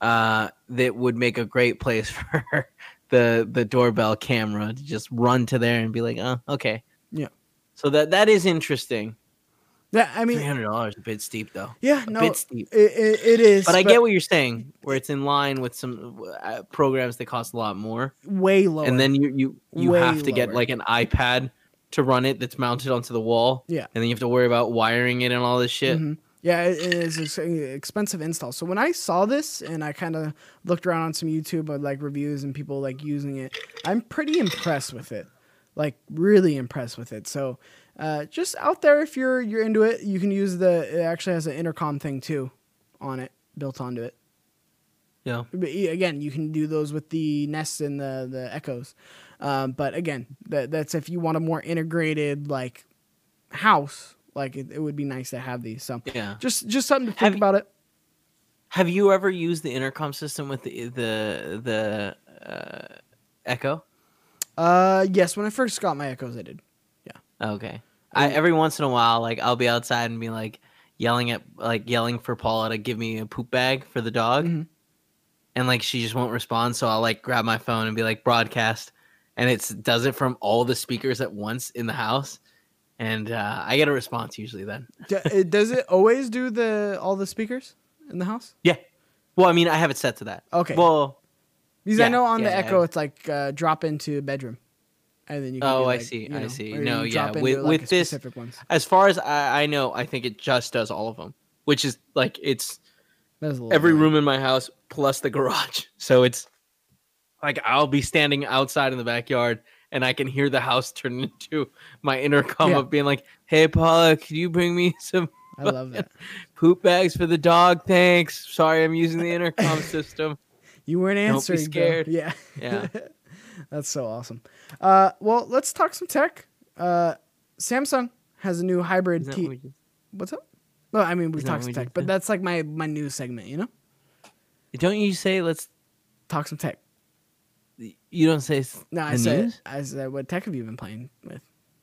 uh that would make a great place *laughs* for the the doorbell camera to just run to there and be like oh okay Yeah. so that that is interesting Yeah, I mean, hundred dollars a bit steep though yeah, a no, bit steep it, it is. but I get what you're saying, where it's in line with some uh, programs that cost a lot more, way lower. and then you you you Way have to get like an iPad to run it that's mounted onto the wall. Yeah. and then you have to worry about wiring it and all this shit. Mhm. Yeah, it is expensive install. So when I saw this and I kind of looked around on some YouTube of like reviews and people like using it, I'm pretty impressed with it. Like really impressed with it. So uh, just out there, if you're you're into it, you can use the. It actually has an intercom thing too, on it, built onto it. Yeah, But again, you can do those with the Nests and the the Echoes. Um, but again, that, that's if you want a more integrated like house. Like it, it would be nice to have these. So yeah. just just something to think you- about it. Have you ever used the intercom system with the the the uh, Echo? Uh, yes, when I first got my Echoes, I did. Yeah. Okay. I, every once in a while, like I'll be outside and be like yelling at like yelling for Paula to give me a poop bag for the dog, Mhm. and like she just won't respond. So I'll like grab my phone and be like broadcast, and it does it from all the speakers at once in the house, and uh, I get a response usually then. *laughs* Does it always do the all the speakers in the house? Yeah. Well, I mean, I have it set to that. Okay. Well, Because I know on yeah, the yeah. Echo, it's like uh, drop into bedroom, and then you. Can Oh, do, I see, you I see. No, yeah, with- like, with this- specific ones. as far as I, I know, I think it just does all of them, which is like it's every annoying. room in my house plus the garage. *laughs* So it's like I'll be standing outside in the backyard and I can hear the house turn *laughs* into my intercom Yeah. of being like, "Hey Paula, can you bring me *laughs* some I love that. *laughs* poop bags for the dog? Thanks. Sorry, I'm using the intercom system." You weren't be answering. bro. scared. Yeah. Yeah. That's so awesome. Uh, well, let's talk some tech. Uh, Samsung has a new hybrid T. what What's up? No, I mean we Isn't that talk some we tech, but that's like my my news segment. You know, Don't you say let's? talk some tech. You don't say No, I said news? I said what tech have you been playing with?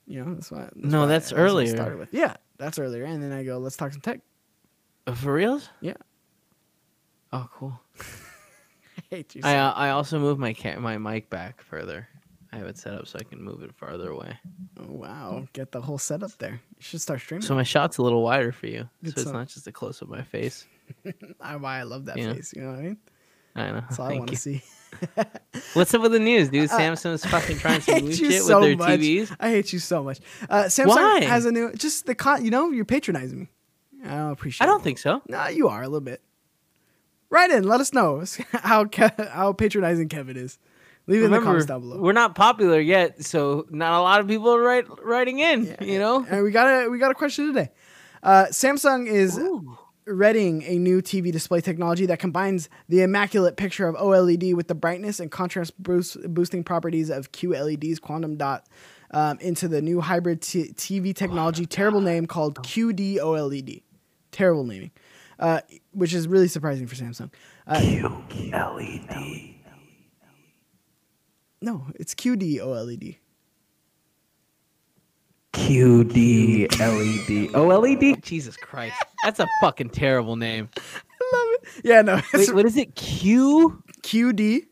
You know, that's why. That's No, why that's I- earlier. Started with. Yeah, that's earlier, and then I go, let's talk some tech. for reals? Yeah. Oh, cool. *laughs* I hate you. I uh, I also moved my ca- my mic back further. I have it set up so I can move it farther away. Oh, wow, get the whole setup there. You should start streaming. So my shot's a little wider for you. So it's not just a close up of my face. *laughs* I, why I love that Yeah. face. You know what I mean? I know. That's all I want to see. *laughs* *laughs* What's up with the news, dude? Uh, Samsung's fucking trying *laughs* some new shit so with their much. TVs. I hate you so much. Uh, Samsung Why? has a new, just the con. You know, you're patronizing me. I don't appreciate. I don't it. think so. No, you are a little bit. Write in. Let us know *laughs* how how patronizing Kevin is. Leave it in the comments down below. we're not popular yet, so not a lot of people are write, writing in. Yeah, You know. And we got a we got a question today. Uh, Samsung is Ooh. Readying a new TV display technology that combines the immaculate picture of OLED with the brightness and contrast boost, boosting properties of QLED's quantum dot um, into the new hybrid t- TV technology. Terrible name called QD OLED. Terrible naming, uh, which is really surprising for Samsung. Uh, QLED. no, it's QD OLED. QD LED. OLED? Jesus Christ. That's a fucking terrible name. I *laughs* love it. Yeah, no, Wait, what is it? Q? QD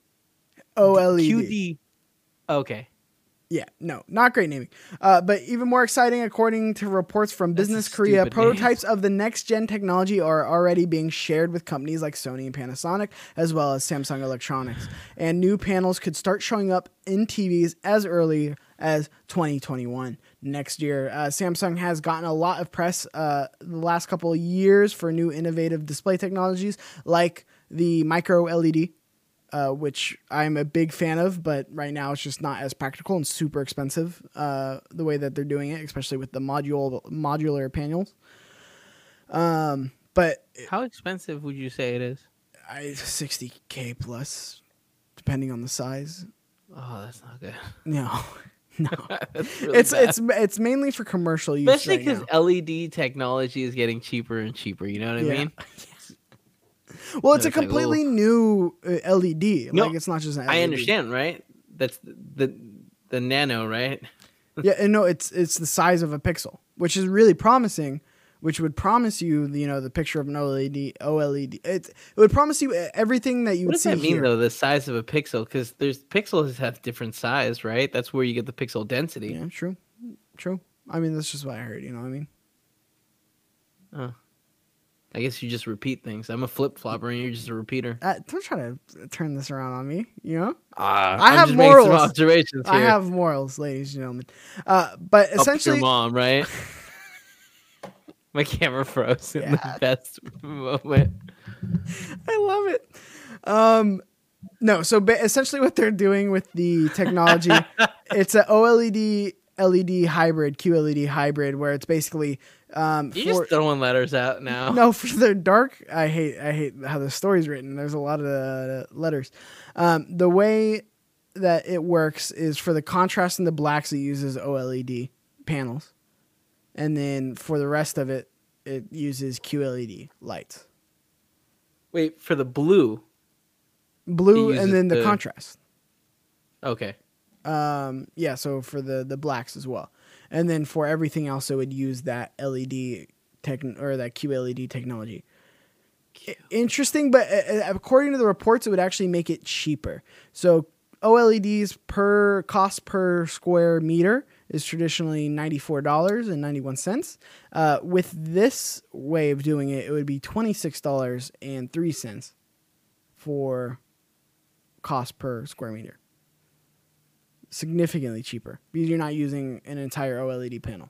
OLED. QD. Okay. Yeah, no, not great naming. Uh, but even more exciting, according to reports from That's Business Korea, stupid prototypes of the next gen technology are already being shared with companies like Sony and Panasonic, as well as Samsung Electronics. And new panels could start showing up in TVs as early as 2021 next year. Uh, Samsung has gotten a lot of press uh, the last couple of years for new innovative display technologies like the micro LED uh, which I'm a big fan of, but right now it's just not as practical and super expensive uh, the way that they're doing it, especially with the module modular panels. Um, but How expensive would you say it is? I 60k plus, depending on the size. Oh, that's not good. No, *laughs* no, *laughs* really it's bad. it's it's mainly for commercial use. especially because now. LED technology is getting cheaper and cheaper. You know what I Yeah. mean? *laughs* well, it's a it's like, completely new uh, LED. No, like it's not just an LED. I understand, right? That's the the nano, right? yeah, and no, it's it's the size of a pixel, which is really promising. Which would promise you, you know, the picture of an OLED. OLED. It, it would promise you everything that you would see. What would does that mean here. though? The size of a pixel, because there's pixels have different size, right? That's where you get the pixel density. Yeah, true, true. I mean, that's just what I heard. You know what I mean? Oh. I guess you just repeat things. I'm a flip flopper, and you're just a repeater. Uh, don't try to turn this around on me. You know, Ah, I have just making some morals. observations here. I have morals, ladies and gentlemen. Uh, but Up essentially, your mom, right? *laughs* My camera froze in Yeah. the best moment. I love it. Um, no, so ba- essentially, what they're doing with the technology, *laughs* it's an OLED LED hybrid, QLED hybrid, where it's basically um, You're for- just throwing letters out now. no for the dark. I hate I hate how the story's written. There's a lot of uh, letters. Um, the way that it works is for the contrast in the blacks, it uses OLED panels, and then for the rest of it, it uses QLED lights. Wait for the blue. Blue and then the, the- contrast. Okay. Um, yeah, so for the the blacks as well, and then for everything else, it would use that LED tech or that QLED technology. Interesting, but uh, uh, according to the reports, it would actually make it cheaper. So OLEDs per cost per square meter is traditionally ninety four dollars and ninety one cents. Uh, with this way of doing it, it would be twenty six dollars and three cents for cost per square meter. Significantly cheaper because you're not using an entire OLED panel.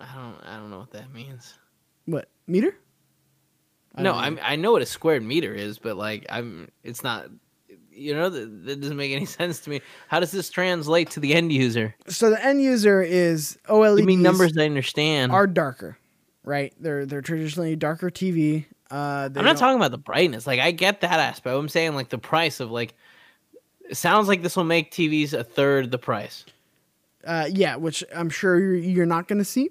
I don't. I don't know what that means. What meter? I no, I'm. I know what a squared meter is, but like, I'm. It's not. You know, that, that doesn't make any *laughs* sense to me. How does this translate to the end user? So the end user is OLEDs. Give mean numbers I understand. are darker, right? They're they're traditionally darker TV. Uh, I'm not don't- talking about the brightness. Like, I get that aspect. I'm saying like the price of like. It sounds like this will make TVs a third the price. Uh, yeah, which I'm sure you're, you're not going to see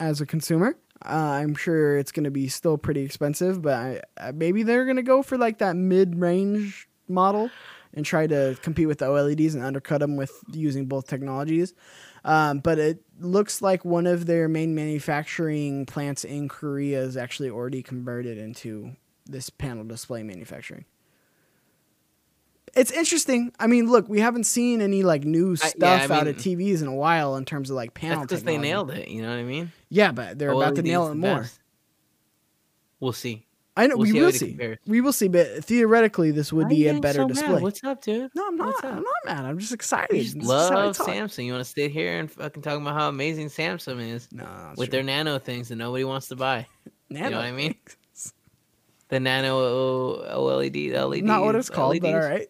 as a consumer. Uh, I'm sure it's going to be still pretty expensive, but I, uh, maybe they're going to go for like that mid-range model and try to compete with the OLEDs and undercut them with using both technologies. Um, but it looks like one of their main manufacturing plants in Korea is actually already converted into this panel display manufacturing. It's interesting. I mean, look, we haven't seen any like new stuff yeah, I out of TVs in a while in terms of like panel. That's because they nailed it. You know what I mean? Yeah, but they're about to nail it more. best. We'll see. I know We'll we see will see. We will see, but theoretically, this would Why be a better so mad? display. What's up, dude? No, I'm not. I'm not mad. I'm just excited. You just This is how I love talk. Samsung. You want to sit here and fucking talk about how amazing Samsung is No, with true. their nano things that nobody wants to buy. *laughs* Nano know what I mean? things. The nano O- OLED, LED. Not what it's called, but all LEDs. right.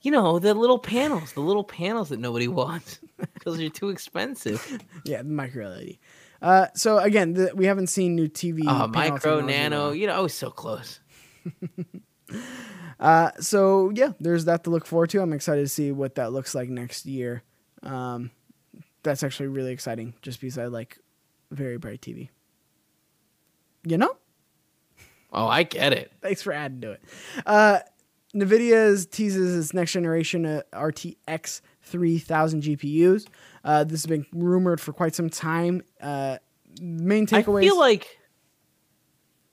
You know the little panels, the little panels that nobody *laughs* wants because they're too expensive. *laughs* Yeah, micro LED. Uh, so again, the, we haven't seen new TV. Oh, micro, technology in a nano. You know, I was so close. *laughs* Uh, so yeah, there's that to look forward to. I'm excited to see what that looks like next year. Um, that's actually really exciting, just because I like very bright TV. You know? Oh, I get it. Thanks for adding to it. Uh, NVIDIA teases its next generation uh, RTX 3000 GPUs. Uh, this has been rumored for quite some time. Uh, main takeaways. I feel like.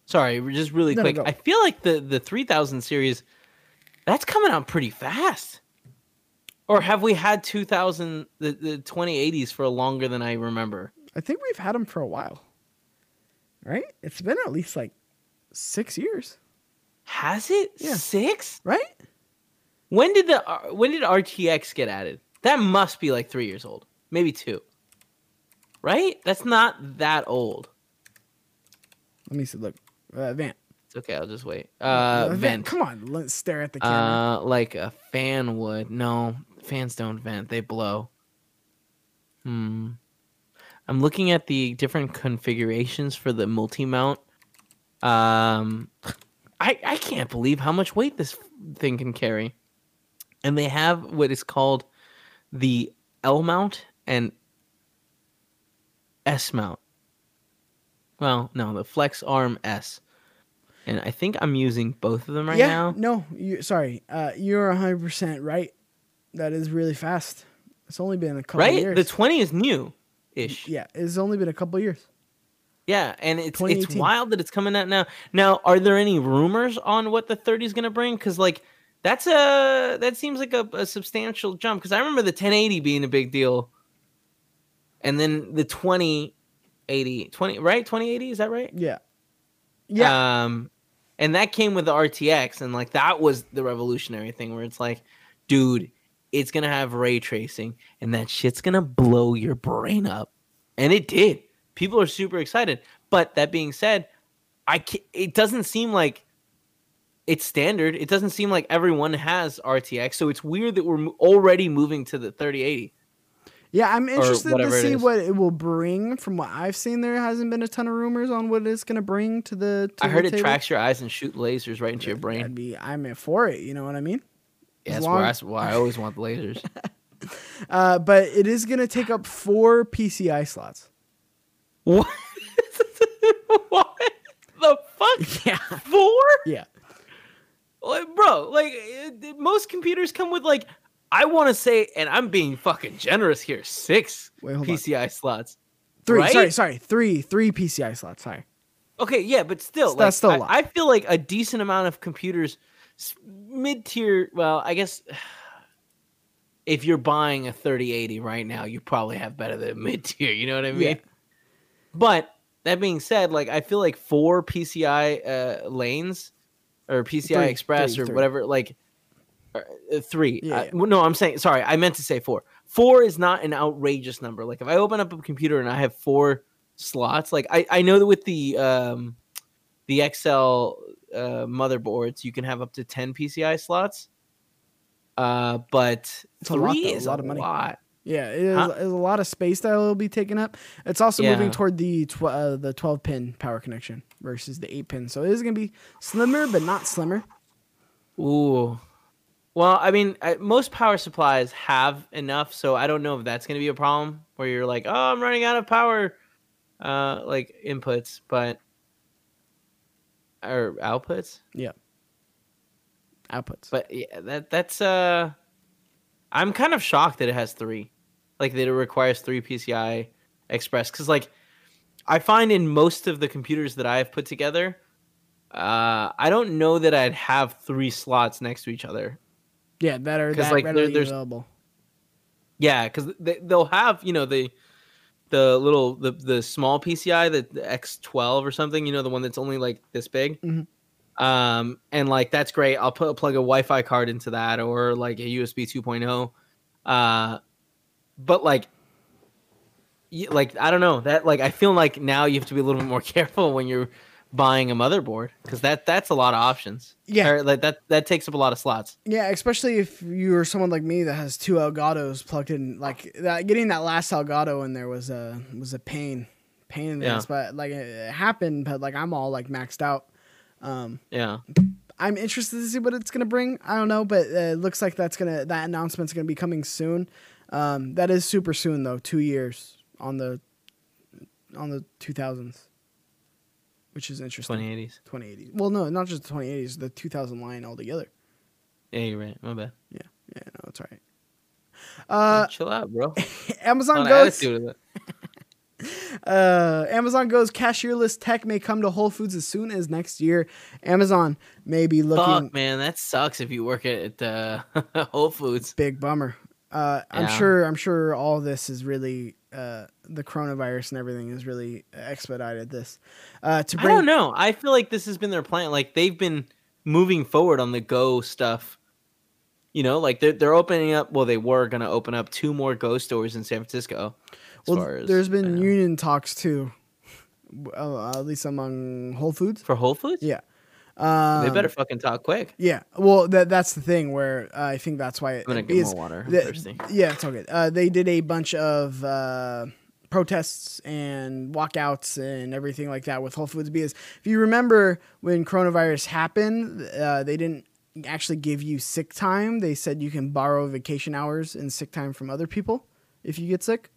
Sorry, just really No, no, quick. go. I feel like the the three thousand series, that's coming out pretty fast. Or have we had two thousand the the twenty eighties for longer than I remember? I think we've had them for a while. Right? It's been at least like six years, Has it Yeah. six? right? When did the uh, when did RTX get added? That must be like three years old, maybe two. Right? That's not that old. Let me see. Look, uh, Vant. It's okay. I'll just wait. Uh, vent. Come on, let's stare at the camera. Uh, like a fan would. No, fans don't vent; they blow. Hmm. I'm looking at the different configurations for the multi-mount. Um, I I can't believe how much weight this thing can carry, and they have what is called the L mount and S mount. Well, no, the Flex Arm S. And I think I'm using both of them right yeah, now. no, you sorry. Uh, you're 100 percent right. That is really fast. It's only been a couple Right? years. The 20 is new ish. Yeah. yeah, it's only been a couple years. Yeah, and it's it's wild that it's coming out now. Now, are there any rumors on what the 30 is going to bring cuz like that's a that seems like a, a substantial jump cuz I remember the 1080 being a big deal. And then the 2080, 20 right? 2080, is that right? Yeah, yeah. Um, and that came with the RTX, and like that was the revolutionary thing where it's like, dude, it's gonna have ray tracing, and that shit's gonna blow your brain up, and it did. People are super excited. But that being said, I it doesn't seem like it's standard. It doesn't seem like everyone has RTX, so it's weird that we're already moving to the 3080. Yeah, I'm interested to see what it will bring. From what I've seen, there hasn't been a ton of rumors on what it's going to bring to the. To I heard the it table. tracks your eyes and shoot lasers right into your brain. I'd be, I'm in for it. You know what I mean? Yeah, that's where I, long- s- why I always want the lasers. *laughs* Uh, but it is going to take up four PCI slots. What? *laughs* what the fuck? *laughs* Yeah, Four? yeah. Like, bro, like most computers come with like I want to say, and I'm being fucking generous here, six Wait, hold on. PCI slots. Three. Right? Sorry, sorry. Three, three PCI slots. Sorry. Okay, yeah, but still, So that's like, still a I- lot. I, feel like a decent amount of computers, mid tier. Well, I guess *sighs* if you're buying a 3080 right now, you probably have better than *laughs* mid tier. You know what I mean? Yeah. But that being said, like I feel like four PCI uh, lanes or PCI Three, Express three, or three. whatever, like three. Yeah, well, no, I'm saying sorry. I meant to say four. Four is not an outrageous number. Like if I open up a computer and I have four slots, like I I know that with the um the XL uh, motherboards, you can have up to ten PCI slots. Uh, but It's a lot, three though, a lot of money. lot. Yeah, it is, Huh? it's a lot of space that will be taken up. It's also moving toward the tw- uh, the 12 pin power connection versus the 8 pin. So it is going to be slimmer, but not slimmer. Ooh. Well, I mean, I, most power supplies have enough, so I don't know if that's going to be a problem where you're like, "Oh, I'm running out of power uh like inputs, but or outputs." Yeah, outputs. But yeah, that that's uh I'm kind of shocked that it has 3. Like that it requires 3 PCI Express cuz like I find in most of the computers that I have put together uh I don't know that I'd have 3 slots next to each other yeah, that are that like, readily available. Yeah, because they, they'll have you know the the little the the small PCI the, the X12 or something. You know the one that's only like this big. Mhm. Um, and like that's great. I'll put plug a Wi-Fi card into that or like a USB 2.0. Uh, but like. Like I don't know that like I feel like now you have to be a little bit more *laughs* careful when you're buying a motherboard because that that's a lot of options. Yeah. Or, like that that takes up a lot of slots. Yeah, especially if you're someone like me that has two Elgatos plugged in. Like that, getting that last Elgato in there was a was a pain, pain in the Yeah. ass, but like it happened. But like I'm all like maxed out. Um, Yeah. I'm interested to see what it's gonna bring. I don't know, but uh, it looks like that's gonna that announcement's gonna be coming soon. Um, that is super soon though, two years on the on the 2000s, which is interesting. 2080s. 2080. Well, no, not just the 2080s, the 2000 line altogether. Yeah, you're right. My bad. Yeah, yeah, no, it's all right. Uh, Chill out, bro. *laughs* Amazon goes. attitude with it. *laughs* Uh, Amazon goes cashierless tech may come to Whole Foods as soon as next year. Amazon may be looking Fuck, man, that sucks if you work at uh, *laughs* Whole Foods. big bummer. Uh, I'm sure. I'm sure all this is really uh, the coronavirus and everything has really expedited this. Uh, to I don't know. I feel like this has been their plan. Like they've been moving forward on the Go stuff. You know, like they're they're opening up. Well, they were gonna open up two more Go stores in San Francisco. Well, as, there's been union talks too, uh, at least among Whole Foods. for Whole Foods. Yeah. Um, they better fucking talk quick. Yeah, well, that that's the thing where uh, I think that's why it, I'm gonna get is- more water. I'm the- thirsty. yeah, it's all good. Uh, they did a bunch of uh, protests and walkouts and everything like that with Whole Foods because if you remember when coronavirus happened, uh, they didn't actually give you sick time. They said you can borrow vacation hours and sick time from other people if you get sick.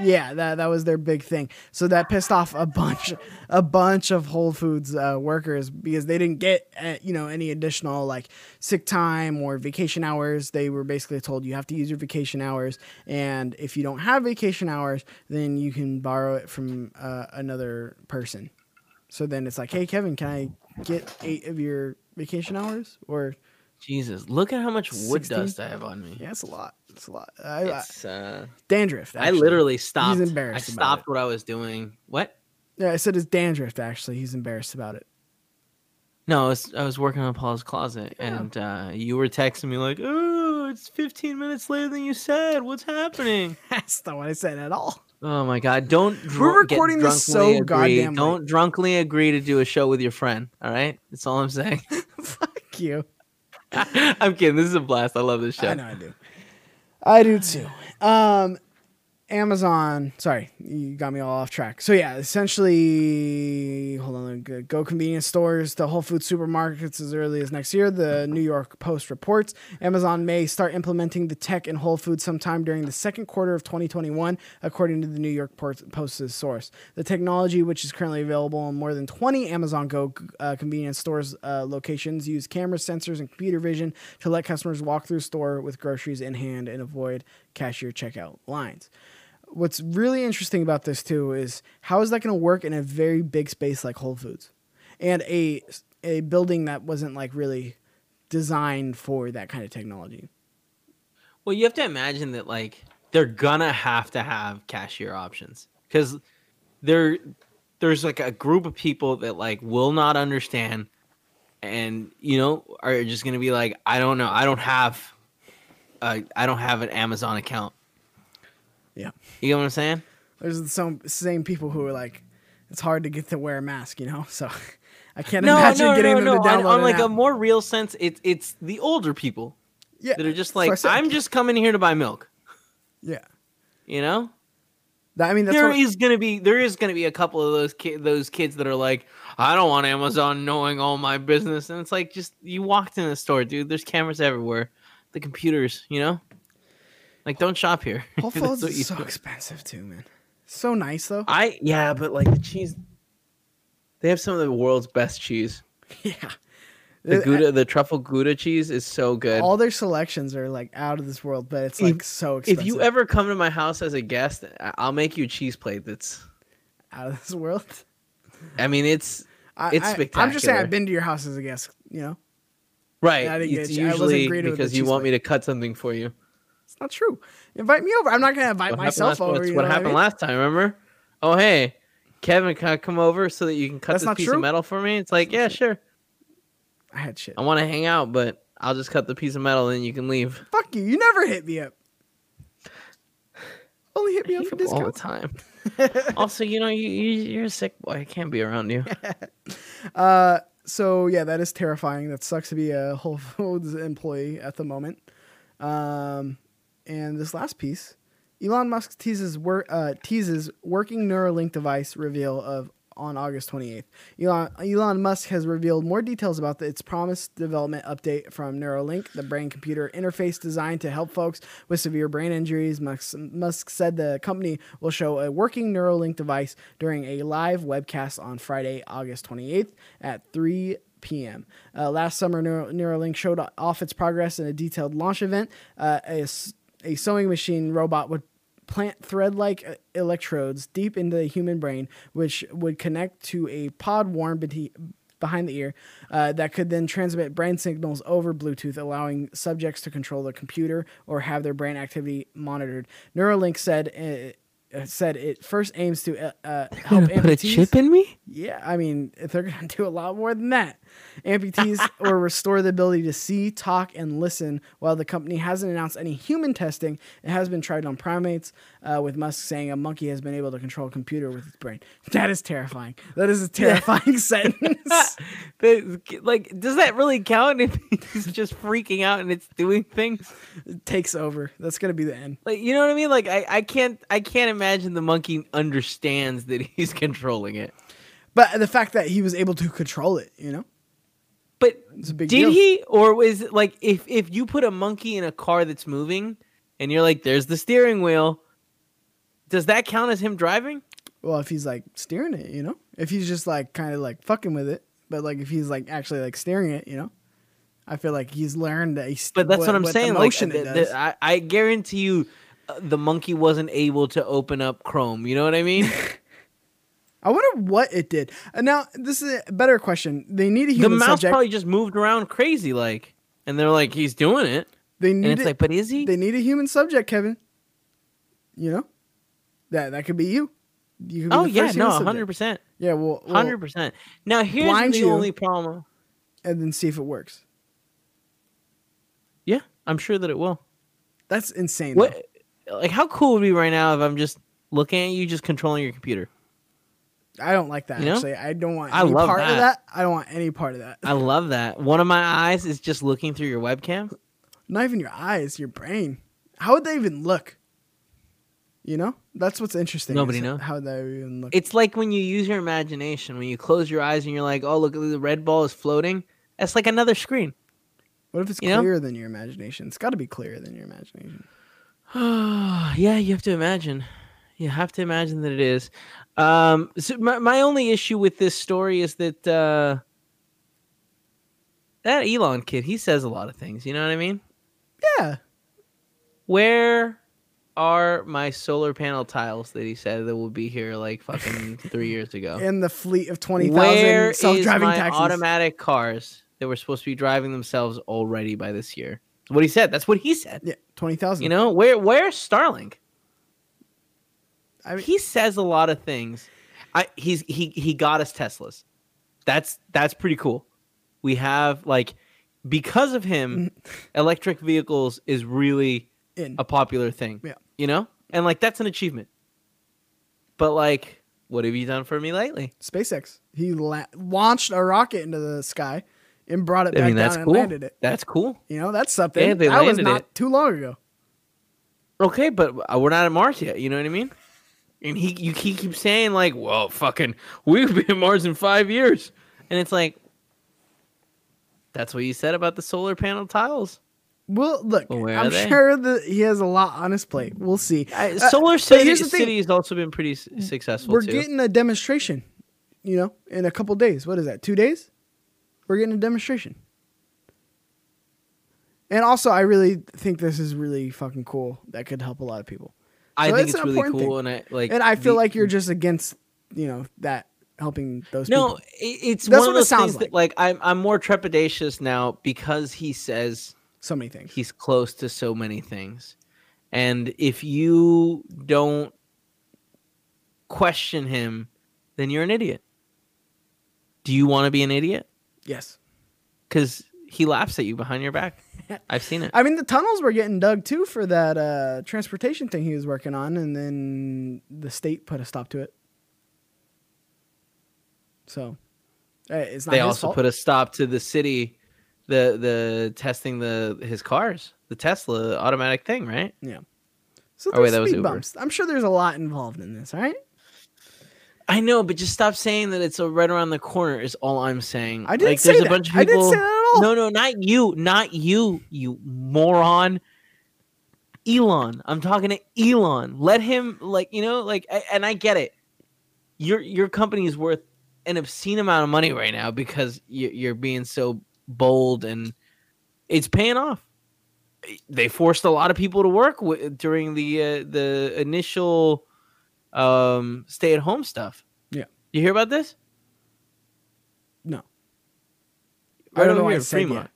Yeah, that that was their big thing. So that pissed off a bunch, a bunch of Whole Foods uh, workers because they didn't get uh, you know any additional like sick time or vacation hours. They were basically told you have to use your vacation hours, and if you don't have vacation hours, then you can borrow it from uh, another person. So then it's like, hey Kevin, can I get eight of your vacation hours? Or Jesus, look at how much wood 16? dust I have on me. yeah, it's a lot. It's a lot. I, I, It's, uh, dandruff. I literally stopped. I embarrassed about stopped what I was doing. What? Yeah, I said it's dandruff. Actually, he's embarrassed about it. No, I was, I was working on Paul's closet, Yeah. and uh, you were texting me like, "Oh, it's 15 minutes later than you said. What's happening?" *laughs* That's not what I said at all. Oh my god! Don't We're dr- get recording this so agree- goddamn. Don't drunkly agree to do a show with your friend. All right, that's all I'm saying. *laughs* Fuck you. *laughs* I'm kidding. This is a blast. I love this show. I know I do. I do too. Um, Amazon. Sorry, you got me all off track. So yeah, essentially, hold on. go- convenience stores to Whole Foods supermarkets as early as next year. The New York Post reports Amazon may start implementing the tech in Whole Foods sometime during the second quarter of 2021, according to the New York Post's source. The technology, which is currently available in more than 20 Amazon Go uh, convenience stores uh, locations, use camera sensors and computer vision to let customers walk through store with groceries in hand and avoid cashier checkout lines. What's really interesting about this too is how is that going to work in a very big space like Whole Foods, and a a building that wasn't like really designed for that kind of technology. Well, you have to imagine that like they're gonna have to have cashier options because there there's like a group of people that like will not understand and you know are just gonna be like I don't know I don't have uh, I don't have an Amazon account. Yeah. You get what I'm saying? There's some same same people who are like, it's hard to get to wear a mask, you know. *laughs* So I can't No, imagine no, getting no, them no. to On, download on an like a more real sense, it's it's the older people yeah, that are just that's what I like. I'm just coming here to buy milk. yeah. You know? I mean, that's There is gonna be there is gonna be a couple of those ki- those kids that are like, I don't want Amazon knowing all my business, and it's like just you walked in the store, dude. There's cameras everywhere, the computers, you know. Like, don't shop here. *laughs* Whole Foods is so do. expensive too, man. So nice though. I yeah, but like the cheese, they have some of the world's best cheese. *laughs* yeah. The Gouda, the truffle Gouda cheese is so good. All their selections are like out of this world, but it's If- like so expensive. if you ever come to my house as a guest, I- I'll make you a cheese plate. That's, out of this world, I mean, it's I, It's I, I'm just saying. I've been to your house as a guest. You know, right. I it's get. I wasn't usually greeted with the because you cheese want me to cut something for you. It's not true. Invite me over. I'm not gonna invite What myself over. That's what happened I mean? last time. Remember? Oh, hey, Kevin, can I come over so that you can cut That's this piece true. of metal for me? It's like, yeah, sure. I had shit. I want to hang out, but I'll just cut the piece of metal, and you can leave. Fuck you. You never hit me up. Only hit me I up for you all the time. *laughs* also, you know, you, you you're a sick boy. I can't be around you. *laughs* Uh, so yeah, that is terrifying. That sucks to be a Whole Foods employee at the moment. Um, and this last piece, Elon Musk teases work uh, teases working Neuralink device reveal of on August 28th. Elon, Elon Musk has revealed more details about the, its promised development update from Neuralink, the brain computer interface designed to help folks with severe brain injuries. Musk, Musk said the company will show a working Neuralink device during a live webcast on Friday, August 28th at 3 p.m. Uh, last summer, Neuralink showed off its progress in a detailed launch event. Uh, a sewing machine robot would plant thread like electrodes deep into the human brain, which would connect to a pod worn behind the ear uh, that could then transmit brain signals over Bluetooth, allowing subjects to control the computer or have their brain activity monitored. Neuralink said. Uh, said it first aims to uh, uh, help Gonna put a chip in me? Yeah, I mean, they're going to do a lot more than that. Amputees *laughs* or restore the ability to see, talk, and listen. While the company hasn't announced any human testing, it has been tried on primates, uh, with Musk saying a monkey has been able to control a computer with its brain. That is terrifying. That is a *laughs* terrifying *laughs* sentence. Like, does that really count if he's just freaking out and it's doing things? It takes over. That's going to be the end. Like, you know what I mean? Like, I, I can't, I can't imagine the monkey understands that *laughs* he's controlling it. But the fact that he was able to control it, you know? But It's a big did deal. he, or was it like if if you put a monkey in a car that's moving, and you're like, "There's the steering wheel," does that count as him driving? Well, if he's like steering it, you know? If he's just like kind of like fucking with it, but like if he's like actually like steering it, you know? I feel like he's learned that he's. But that's what, I'm the saying. Like, motion the- the-. I, I guarantee you, the monkey wasn't able to open up Chrome. You know what I mean? *laughs* I wonder what it did. And now this is a better question. They need a human. the mouse subject. probably just moved around crazy, like, and they're like, "He's doing it," they and need it's it, like, "But is he?" they need a human subject, Kevin. You know, that that could be you. You could be oh the yeah, no, hundred percent, Yeah, well, well, hundred percent. Now here's the only problem. and then see if it works. Yeah, I'm sure that it will. That's insane. What, like, how cool would it be right now if I'm just looking at you, just controlling your computer? I don't like that. You know? Actually, I don't want I any love part of that. that. I don't want any part of that. I love that. One of my eyes is just looking through your webcam. Not even your eyes, your brain. How would they even look? You know, that's what's interesting. Nobody knows. how they even look. It's like when you use your imagination. When you close your eyes and you're like, "Oh, look, the red ball is floating." That's like another screen. what if it's you know? clearer than your imagination? It's got to be clearer than your imagination. *sighs* yeah, you have to imagine. You have to imagine that it is. Um, so my my only issue with this story is that uh, that Elon kid, he says a lot of things. You know what I mean? Yeah, Where are my solar panel tiles that he said that will be here like fucking three years ago? *laughs* in the fleet of twenty thousand Where thousand is self-driving my taxis. automatic cars that were supposed to be driving themselves already by this year? What he said. That's what he said. yeah, twenty thousand. You know where? Where's Starlink? I mean, he says a lot of things. I he's he he got us Teslas. That's that's pretty cool. We have like because of him, mm-hmm. electric vehicles is really in a popular thing. Yeah. You know? And like that's an achievement. But like what have you done for me lately? SpaceX. He la- launched a rocket into the sky and brought it I back mean down that's and landed it. That's cool. You know, that's something. Yeah, they that was not it. too long ago. Okay, but uh, we're not at Mars yet. You know what I mean? And he, you, he keeps saying like, "Well, fucking, we've been at Mars in five years," and it's like, that's what you said about the solar panel tiles. Well, look, Well, I'm sure that he has a lot on his plate. We'll see. Uh, solar but City. City has also been pretty s- successful We're too. getting a demonstration, you know, in a couple days. What is that? Two days? We're getting a demonstration. And also, I really think this is really fucking cool. That could help a lot of people. I think it's really cool, and I like. And I feel the- like you're just against, you know, that helping those no. people. it- It's That's one of those things that like I'm I'm more trepidatious now because he says So many things. he's close to so many things. And if you don't question him, then you're an idiot. Do you want to be an idiot? Yes. Because he laughs at you behind your back. *laughs* I've seen it. I mean, the tunnels were getting dug too for that uh, transportation thing he was working on, and then the state put a stop to it. So, uh, it's not they also fault. put a stop to the city, the the testing the his cars, the Tesla automatic thing, right? yeah. So Oh, wait, that was Uber. bumps. I'm sure there's a lot involved in this, right? I know, but just stop saying that it's uh, right around the corner. Is all I'm saying. I didn't like, say there's that. a bunch of I people. didn't say that at all. No, no, not you, not you, you moron. Elon, I'm talking to Elon. Let him, like, you know, like, I- and I get it. Your your company is worth an obscene amount of money right now because you- you're being so bold and it's paying off. They forced a lot of people to work wi- during the uh, the initial um, stay at home stuff. Yeah. you hear about this? No. I don't know why I said Fremont. yeah.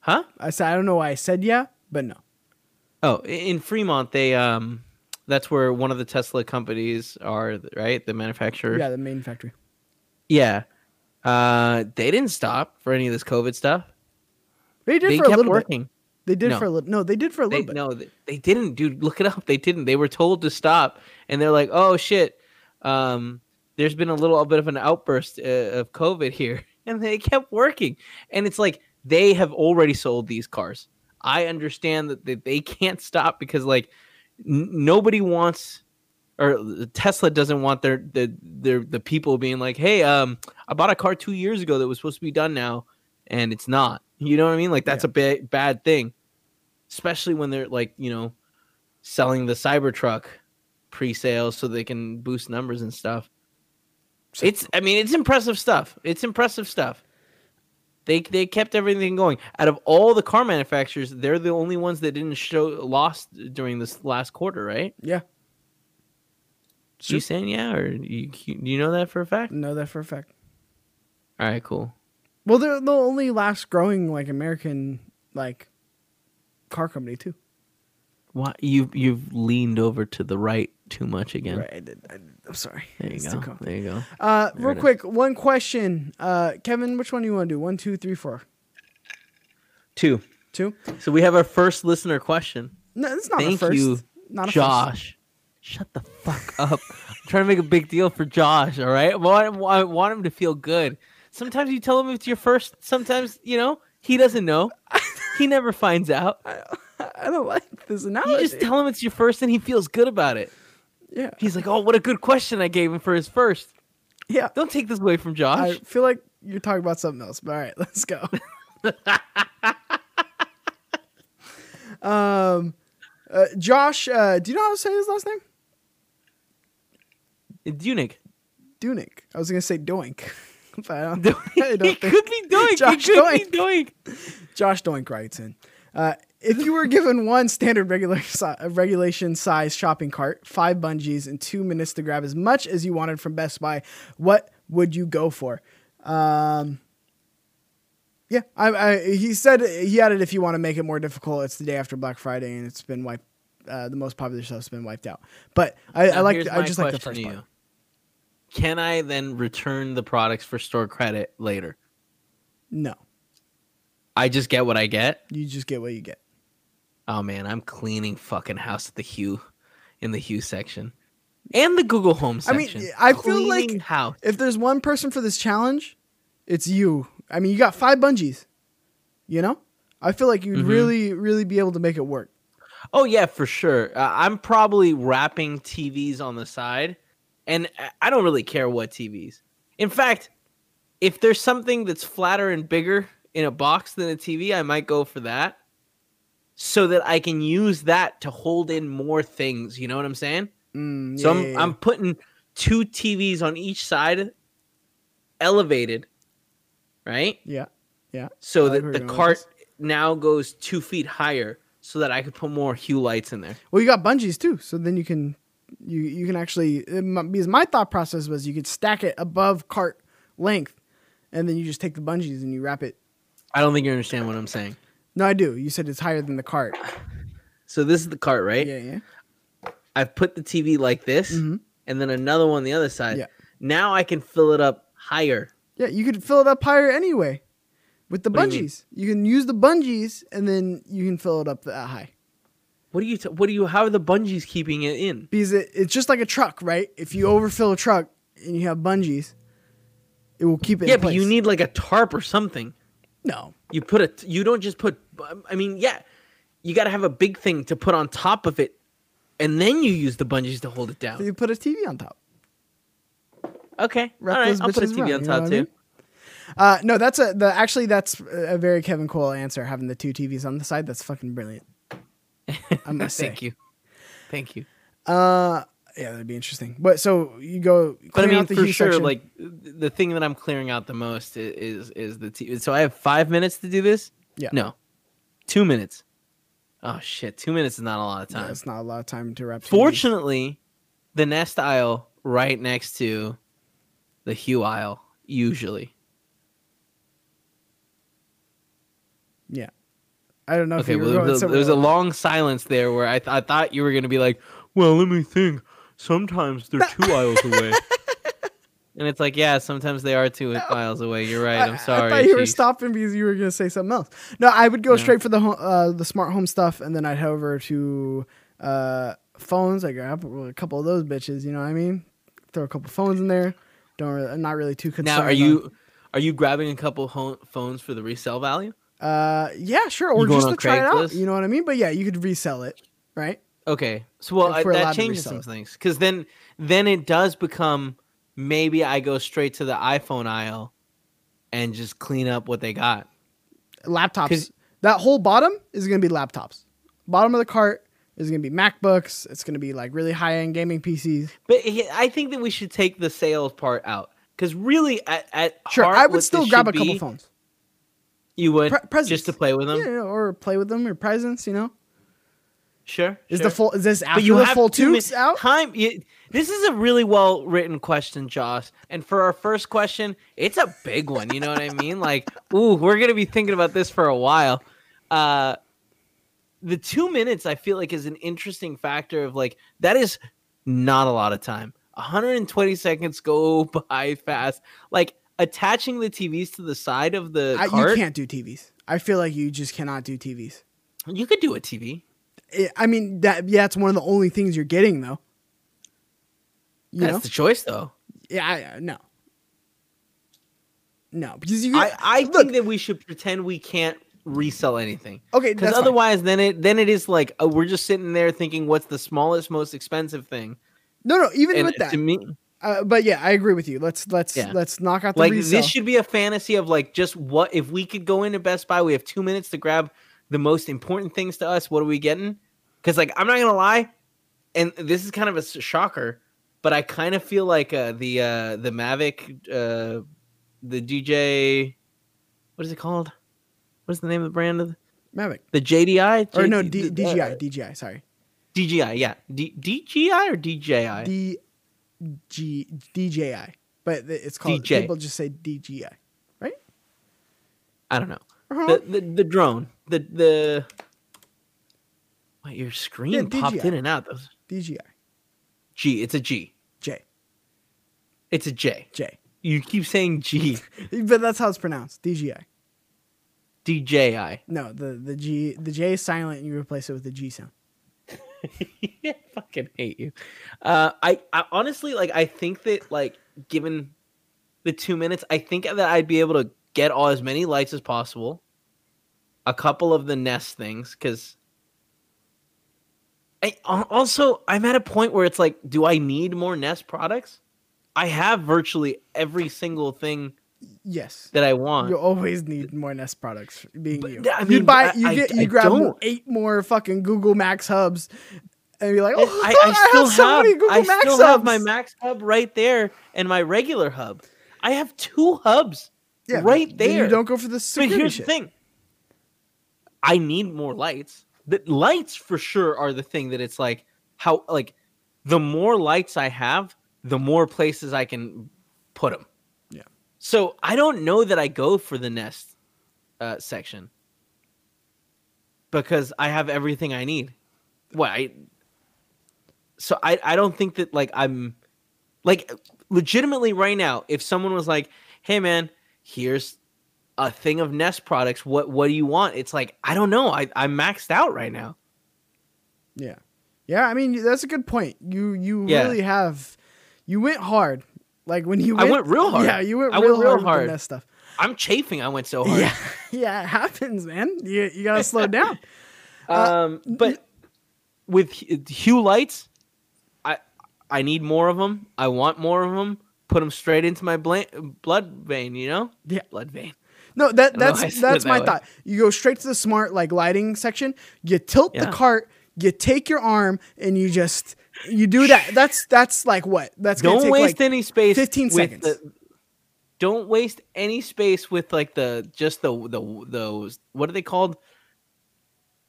Huh? I said I don't know why I said yeah, but no. Oh, in Fremont, they um, that's where one of the Tesla companies are, right? The manufacturer. Yeah, the main factory. Yeah. Uh, they didn't stop for any of this COVID stuff. They did They for a kept little bit. They did No. for a little. No, they did for a They, little bit. no, they, they didn't, dude. Look it up. They didn't. They were told to stop, and they're like, "Oh shit, um, there's been a little bit of an outburst uh, of COVID here," *laughs* and they kept working. And it's like they have already sold these cars. I understand that they, they can't stop because like n- nobody wants or Tesla doesn't want their the their the people being like, "Hey, um, I bought a car two years ago that was supposed to be done now, and it's not." You know what I mean? Like that's a bad bad thing, especially when they're like you know selling the Cybertruck pre-sales so they can boost numbers and stuff. It's I mean it's impressive stuff. It's impressive stuff. They they kept everything going. Out of all the car manufacturers, they're the only ones that didn't show lost during this last quarter, right? Yeah, You saying yeah, or you you you know that for a fact? know that for a fact. All right, cool. Well, they're the only last growing like American like car company too. Why you you've leaned over to the right too much again? Right, I did. I did. I'm sorry. There you It's go. There you go. Uh, There real it is. quick, one question. Uh, Kevin, which one do you want to do? One, two, three, four. Two. Two? So we have our first listener question. No, it's not a Thank first. you, not a first. Josh. Shut the fuck up. I'm trying to make a big deal for Josh, all right? I want, I want him to feel good. Sometimes you tell him it's your first, sometimes, you know, he doesn't know. *laughs* He never finds out. I, *laughs* I don't like this analogy. You just tell him it's your first and he feels good about it. yeah, He's like, oh, what a good question I gave him for his first. yeah. Don't take this away from Josh. I feel like you're talking about something else. But all right, *laughs* let's go. *laughs* um, uh, Josh, uh, do you know how to say his last name? Unique. Dunick. I was gonna say Doink, *laughs* I don't, Doink. *laughs* I don't He think could be doing. Josh he could Doink. be doing. Josh Doink writes in. Uh, if you were given one standard regular *laughs* si- uh, regulation size shopping cart, five bungees, and two minutes to grab as much as you wanted from Best Buy, what would you go for? Um, yeah, I, I, he said he added if you want to make it more difficult, it's the day after Black Friday and it's been wiped. Uh, the most popular stuff's been wiped out. But I, I like I just like the first to part. Can I then return the products for store credit later? No, I just get what I get. you just get what you get. Oh man, I'm cleaning fucking house at the Hue, in the Hue section, and the Google Home section. I mean. I feel like- house. If there's one person for this challenge, it's you. I mean, you got five bungees. You know, I feel like you'd Mhm. really, really be able to make it work. Oh yeah, for sure. Uh, I'm probably wrapping TVs on the side, and I- don't really care what TVs. In fact, if there's something that's flatter and bigger in a box than a TV, I might go for that, so that I can use that to hold in more things. You know what I'm saying? Mm, So yeah, I'm yeah, yeah. I'm putting two TVs on each side, elevated, right? yeah, yeah. So I that the you're going with cart this. now goes two feet higher, so that I could put more Hue lights in there. Well, you got bungees too, so then you can, you you can actually it because my thought process was you could stack it above cart length, and then you just take the bungees and you wrap it. I don't think you understand what I'm saying. No, I do. You said it's higher than the cart. So this is the cart, right? Yeah, yeah. I've put the TV like this, Mhm. and then another one on the other side. Yeah. Now I can fill it up higher. Yeah, you could fill it up higher anyway with the What do you bungees. You, can use the bungees and then you can fill it up that high. What do you? T- what do you? How are the bungees keeping it in? Because it, it's just like a truck, right? If you overfill a truck and you have bungees, it will keep it Yeah, but you need like a tarp or something. No. You put a. You don't just put. I mean, yeah, you got to have a big thing to put on top of it and then you use the bungees to hold it So down. you put a TV on top. Okay, Wrap all right, I'll put a TV around, on you know top I too. mean? Uh, no, that's a the actually that's a very Kevin Coello answer. Having the two TVs on the side, that's fucking brilliant. I must *laughs* say. Thank you, thank you. Uh, yeah, that'd be interesting. But so you go, But I mean, for sure, section. like the thing that I'm clearing out the most is is the TV. So I have five minutes to do this. Yeah. No, two minutes. Oh shit, two minutes is not a lot of yeah, time. it's not a lot of time to wrap. Fortunately, the Nest aisle right next to the Hue aisle usually. yeah, I don't know Okay, if you well, were going there was, a, there was a long silence there where I, th- I thought you were going to be like, well, let me think. Sometimes they're two *laughs* aisles away. And it's like, yeah, sometimes they are two aisles away. You're right. I- I'm sorry. I thought you were stopping because you were going to say something else. No, I would go No. straight for the uh, the smart home stuff, and then I'd head over to uh, phones. I grab a couple of those bitches. You know what I mean? Throw a couple phones in there. Don't really, I'm not really too concerned. Now, are you are you grabbing a couple ho- phones for the resale value? Uh, yeah, sure. Or just to try it out. You know what I mean? But yeah, you could resell it, right? Okay, so well I, that changes some it. things because then then it does become maybe I go straight to the iPhone aisle and just clean up what they got. Laptops. That whole bottom is going to be laptops. Bottom of the cart is going to be MacBooks. It's going to be like really high end gaming PCs. But I think that we should take the sales part out because really, at, at Sure, heart, I would still grab a should couple be- phones. You would Pre- presents. just to play with them. Yeah, or play with them or presents. You know, Sure. is sure. the full? Is this after But you the have full two min- tubes out? Time. You, this is a really well written question, Josh. And for our first question, it's a big one. You know what I mean? Like, *laughs* ooh, we're gonna be thinking about this for a while. Uh, the two minutes I feel like is an interesting factor of like that is not a lot of time. 120 seconds go *laughs* by fast. Like attaching the TVs to the side of the I, you can't do TVs. I feel like you just cannot do TVs. you could do a TV. I- mean, that yeah, it's one of the only things you're getting though. You That's know? the choice, though. Yeah, I, I- no, no, because you. I, I look, think that we should pretend we can't resell anything. okay, Because that's fine. otherwise, then it then it is like uh, we're just sitting there thinking, what's the smallest, most expensive thing? No, no, even And with that. to me, Uh, but yeah, I agree with you. Let's let's Yeah. let's knock out the like this should be a fantasy of like just what if we could go into Best Buy, we have two minutes to grab the most important things to us. What are we getting? Because like I'm not gonna lie, and this is kind of a shocker, but I kind of feel like uh, the uh, the Mavic, uh, the DJ, what is it called? What is the name of the brand of the, Mavic the JDI? or no J- D, uh, DJI DJI sorry DJI, yeah. D- DJI or DJI? D G DJI, but it's called DJ. people just say DJI, right? I don't know. Uh-huh. The, the the drone. The the Wait, your screen Yeah, popped in and out. Those DJI G, it's a G. J It's a J. J, You keep saying G. *laughs* but that's how it's pronounced DJI. DJI. No, the the G the J is silent, and you replace it with the G sound. *laughs* I fucking hate you. Uh, I, I honestly like. I think that like, given the two minutes, I think that I'd be able to get all as many lights as possible. A couple of the Nest things, because. I also I'm at a point where it's like, do I need more Nest products? I have virtually every single thing Yes. that I want. You always need more Nest products. Being But, you, I you buy, you I- get, I you grab don't. eight more fucking Google Max hubs, and you're like, oh, I, I still have so have, many Google I Max still hubs. have my Max hub right there and my regular hub. I have two hubs Yeah, right there. You don't go for the but security here's shit. the thing: I need more lights. The lights for sure are the thing that it's like how like the more lights I have, the more places I can put them. So I don't know that I go for the Nest uh, section because I have everything I need. What I so I I don't think that like I'm like legitimately right now if someone was like, "Hey man, here's a thing of Nest products. What what do you want?" It's like, I don't know. I I'm maxed out right now. Yeah, yeah. I mean, that's a good point. You you Yeah. really have you went hard. Like when you went, I went, real hard. Yeah, you went I real went real hard, the Nest stuff. I'm chafing. I went so hard. Yeah, *laughs* yeah. It happens, man. You you gotta slow *laughs* down. Um, but with hue lights, I I need more of them. I want more of them. Put them straight into my bla- blood vein. You know. Yeah. Blood vein. No, that that's why I said that's it my way. thought. You go straight to the smart like lighting section. You tilt the cart. You take your arm and you just you do that. That's that's like what? That's Don't take waste like any space. 15 seconds. the- don't waste any space with like the just the the those what are they called?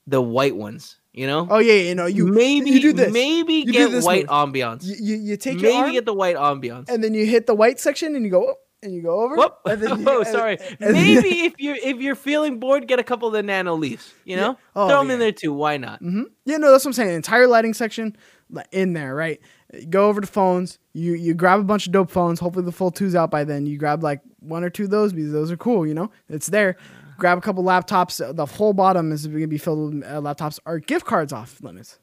The white ones. You know. Oh yeah, yeah, you know you maybe you do this. Maybe You get this white move. ambiance. You, you, you take maybe arm get the white ambiance. and then you hit the white section and you go and you go over. Whoop. *laughs* And then *laughs* you- oh, and- sorry. *laughs* and- Maybe if you're if you're feeling bored, get a couple of the nano leaves. You know, Oh, throw them yeah. in there too. Why not? Mm-hmm. Yeah, no, that's what I'm saying. Entire lighting section in there, right? Go over to phones. You you grab a bunch of dope phones. Hopefully the Fold two's out by then. You grab like one or two of those because those are cool. You know, it's there. Grab a couple laptops. The whole bottom is going to be filled with uh, laptops Are gift cards off limits.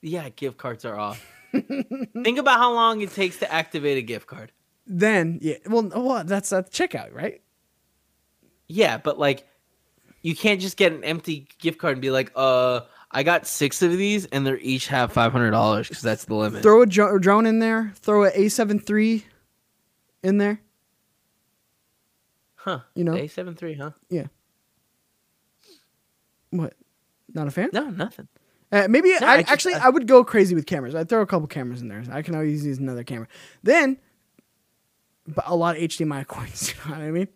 Yeah, gift cards are off. *laughs* Think about how long it takes to activate a gift card. Then yeah, well, well that's at checkout, right? Yeah, but like, you can't just get an empty gift card and be like, "Uh, I got six of these, and they're each have five hundred dollars because that's the limit." Throw a dro- drone in there. Throw a A7 III in there. huh? you know. A seven three, huh? Yeah. What? Not a fan? No, nothing. Uh, maybe No, I, I just- actually I- I would go crazy with cameras. I'd throw a couple cameras in there. I can always use another camera. Then, but a lot of HDMI *laughs* coins. You know what I mean?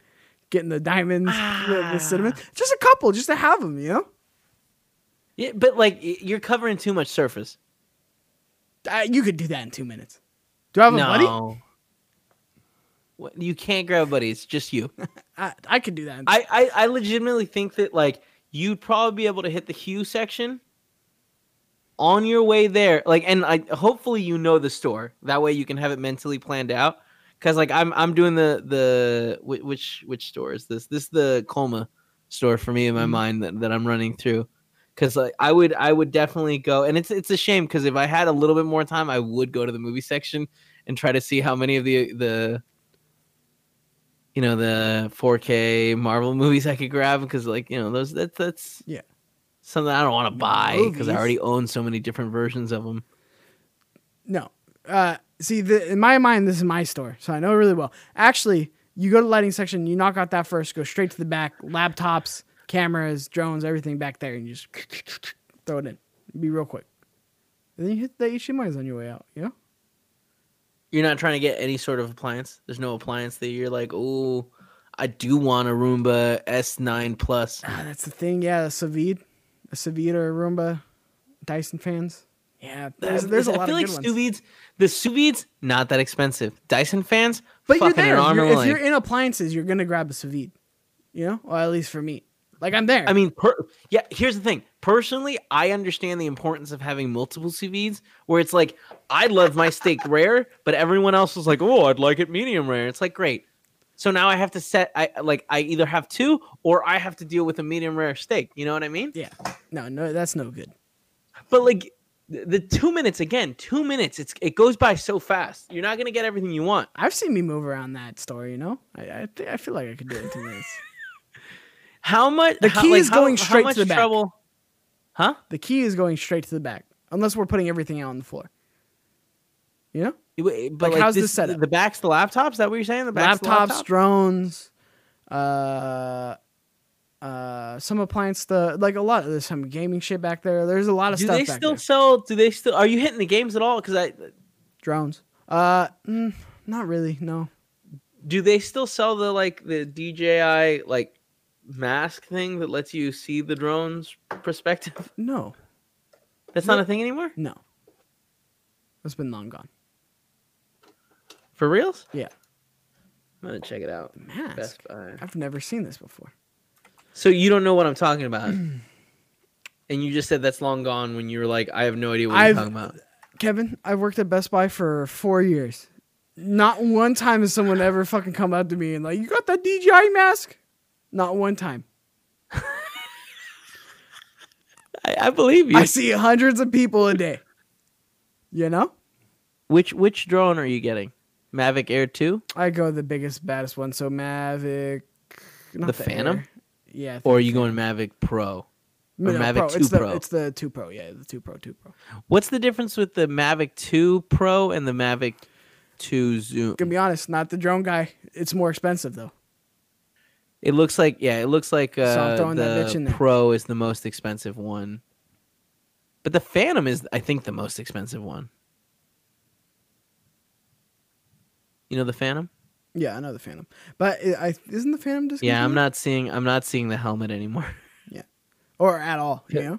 Getting the diamonds, the, the cinnamon. Just a couple, just to have them. You know, Yeah, but like, you're covering too much surface. uh, you could do that in two minutes. Do I have a buddy? What, you can't grab a buddy. It's just you. *laughs* I, I could do that. I, I, I legitimately think that like you'd probably be able to hit the hue section on your way there. Like, and I hopefully you know the store. That way you can have it mentally planned out. Cause like I'm I'm doing the the which which store is this? This is the Colma store for me in my Mhm. mind that, that I'm running through. Cause like I would I would definitely go and it's it's a shame because if I had a little bit more time I would go to the movie section and try to see how many of the the you know the 4K Marvel movies I could grab because like you know those that's that's Yeah. something I don't want to buy because I already own so many different versions of them. No. Uh, see, the, in my mind, this is my store, so I know really well. Actually, you go to the lighting section, you knock out that first, go straight to the back, laptops, cameras, drones, everything back there, and you just *laughs* throw it in. Be real quick. And then you hit the HDMI's on your way out, you know? You're not trying to get any sort of appliance. There's no appliance that you're like, oh, I do want a Roomba S9 Plus. Ah, that's the thing. Yeah, a sous vide, a sous or a Roomba, Dyson fans. Yeah, there's, there's a I lot feel of like good sous ones. vides, the sous vides, not that expensive. Dyson fans, But you're there. You're- if you're in appliances, you're gonna grab a sous vide. You know, or at least for me. Like I'm there. I mean, per, yeah. Here's the thing. Personally, I understand the importance of having multiple sous vides. Where it's like, I love my steak *laughs* rare, but everyone else is like, oh, I'd like it medium rare. It's like, great. So now I have to set. I like. I either have two, or I have to deal with a medium rare steak. You know what I mean? yeah, no, no, that's no good. But like, the, two minutes again. Two minutes. It's it goes by so fast. You're not gonna get everything you want. I've seen me move around that store. You know, I I, I feel like I could do it in two minutes. How much? The how- key like, is going how straight to much the back. Huh? The key is going straight to the back, unless we're putting everything out on the floor. You know, But Like, like, how's this, this setup? The back's the laptops. Is that what you're saying? The back's the laptops, laptop? drones, uh, uh, some appliance, the like a lot. Of there's some gaming shit back there. There's a lot of do stuff Do they still there. sell? Do they still? Are you hitting the games at all? Because I Drones. Uh, mm, not really. No. do they still sell the like the DJI like mask thing that lets you see the drone's perspective? *laughs* No. That's not a thing anymore. No. It's been long gone. For reals? Yeah. I'm gonna check it out. Mask. Best Buy. I've never seen this before. So you don't know what I'm talking about, *clears throat* and you just said that's long gone when you were like, I have no idea what I've- you're talking about. Kevin, I've worked at Best Buy for four years. Not one time has someone ever fucking come up to me and like, you got that DJI mask? Not one time. I, I believe you. I see hundreds of people a day. You know? Which which drone are you getting? Mavic Air Two, I go the biggest, baddest one. So Mavic. not The Phantom? Air. Yeah. Or are you going Mavic Pro? No, Mavic Pro. 2 it's the, Pro. It's the two Pro. Yeah, the two Pro, two Pro. What's the difference with the Mavic 2 Pro and the Mavic 2 Zoom? Gonna be honest, not the drone guy. It's more expensive though. It looks like yeah, it looks like uh, bitch the. Pro is the most expensive one, but the Phantom is I think the most expensive one. You know the Phantom? Yeah, I know the Phantom, but i I, isn't the Phantom just? Yeah, I'm not seeing I'm not seeing the helmet anymore. *laughs* Yeah, or at all. You Yeah. know.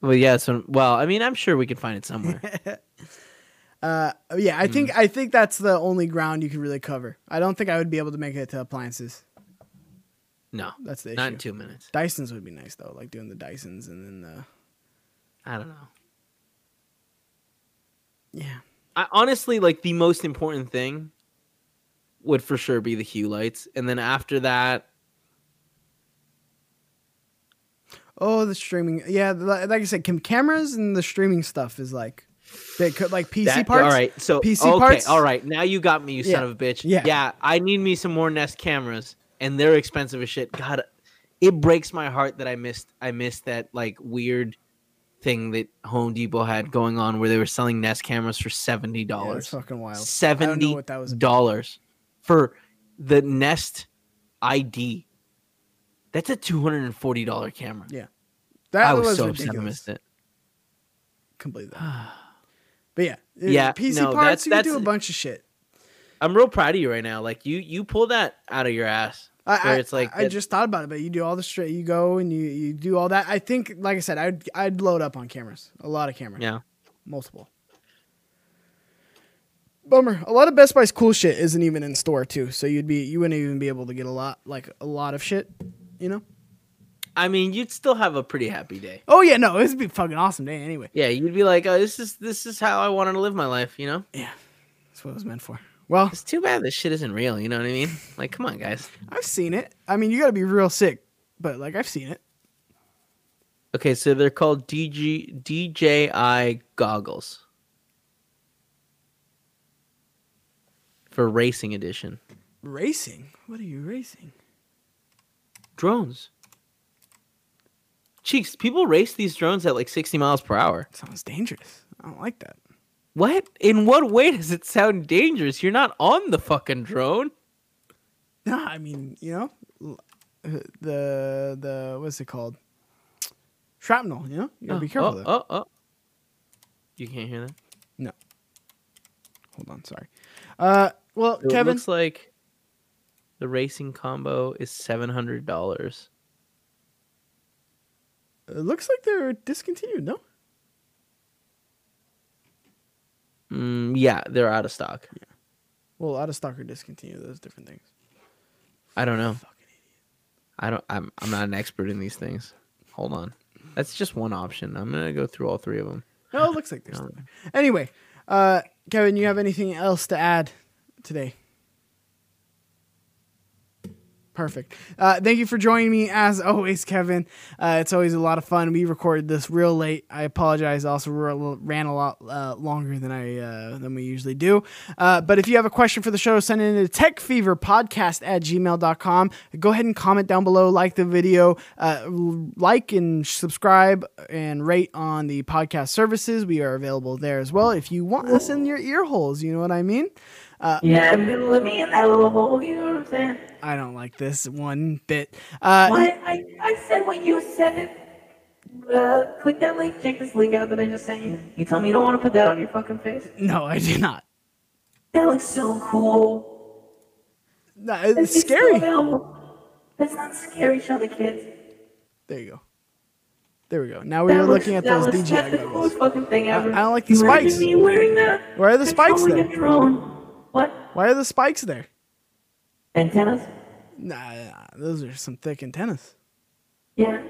well, yeah, so well, I mean, I'm sure we could find it somewhere. *laughs* Uh, yeah, Hmm. I think I think that's the only ground you can really cover. I don't think I would be able to make it to appliances. No, That's the issue. not in two minutes. Dysons would be nice though, like doing the Dysons and then the I don't know. yeah. I honestly like the most important thing would for sure be the hue lights, and then after that, Oh, the streaming. Yeah, like I said, cam- cameras and the streaming stuff is like they could like PC that, parts. All right, so PC okay, parts? all right. Now you got me, you Yeah, son of a bitch. yeah. yeah. I need me some more Nest cameras, and they're expensive as shit. God, it breaks my heart that I missed. I missed that like weird thing that Home Depot had going on where they were selling Nest cameras for seventy Yeah, dollars. it's fucking wild. I don't know Seventy what that was. about. dollars for the Nest IQ. That's a two hundred and forty dollar camera. Yeah, that I was, was so upset I missed it. Completely. *sighs* But yeah, Yeah, PC no, parts. that's- you can do a bunch of shit. I'm real proud of you right now. Like you, you pull that out of your ass. I, Where it's like I that- just thought about it, but you do all the straight. You go and you you do all that. I think, like I said, I'd I'd load up on cameras, a lot of cameras, Yeah. multiple. Bummer. A lot of Best Buy's cool shit isn't even in store too, so you'd be you wouldn't even be able to get a lot like a lot of shit, you know. I mean, you'd still have a pretty happy day. Oh yeah, no, it'd be a fucking awesome day anyway. Yeah, you'd be like, oh, this is this is how I wanted to live my life. You know, Yeah, that's what it was meant for. Well, it's too bad this shit isn't real. You know what I mean? Like, come on, guys. I've seen it. I mean, you got to be real sick, but like I've seen it. Okay, so they're called DG DJI goggles for racing edition Racing? What are you racing? drones. Cheeks, people race these drones at like 60 miles per hour. Sounds dangerous. I don't like that. What? In what way does it sound dangerous? You're not on the fucking drone. No, I mean, you know, uh, the the what's it called? Shrapnel. You know, you gotta be careful. Oh, oh, oh. You can't hear that? No. Hold on, sorry. Uh, well, It Kevin, looks like the racing combo is seven hundred dollars. it looks like they're discontinued. No, Mm, yeah, they're out of stock. Yeah. well, out of stock or discontinued. Those different things. I don't know. Fucking I don't. I'm. I'm not an expert in these things. Hold on. That's just one option. I'm gonna go through all three of them. No, it looks like they're still there. Anyway, uh, Kevin, you have anything else to add today? Perfect. Uh, thank you for joining me as always, Kevin. Uh, it's always a lot of fun. We recorded this real late. I apologize. Also ran a lot uh, longer than I uh, than we usually do. Uh, but if you have a question for the show, send it in to techfeverpodcast at gmail.com. Go ahead and comment down below, like the video, uh, like and subscribe and rate on the podcast services. We are available there as well. If you want us in your ear holes, you know what I mean? Yeah, let me in that little hole, you know what I'm saying? I don't like this one bit. Uh, What? I, I said what you said. Uh, click that link, check this link out that I just sent you. You tell me you don't want to put that on your fucking face? no, I do not. That looks so cool. No, it's still scary. That's not scary, show the kids. There you go. There we go. Now we That are looks- looking at those DJI goggles. coolest fucking thing ever. I don't like the spikes. me wearing that. Where are the spikes controlling there? a drone. What? Why are the spikes there? Antennas? Nah, nah, those are some thick antennas. Yeah.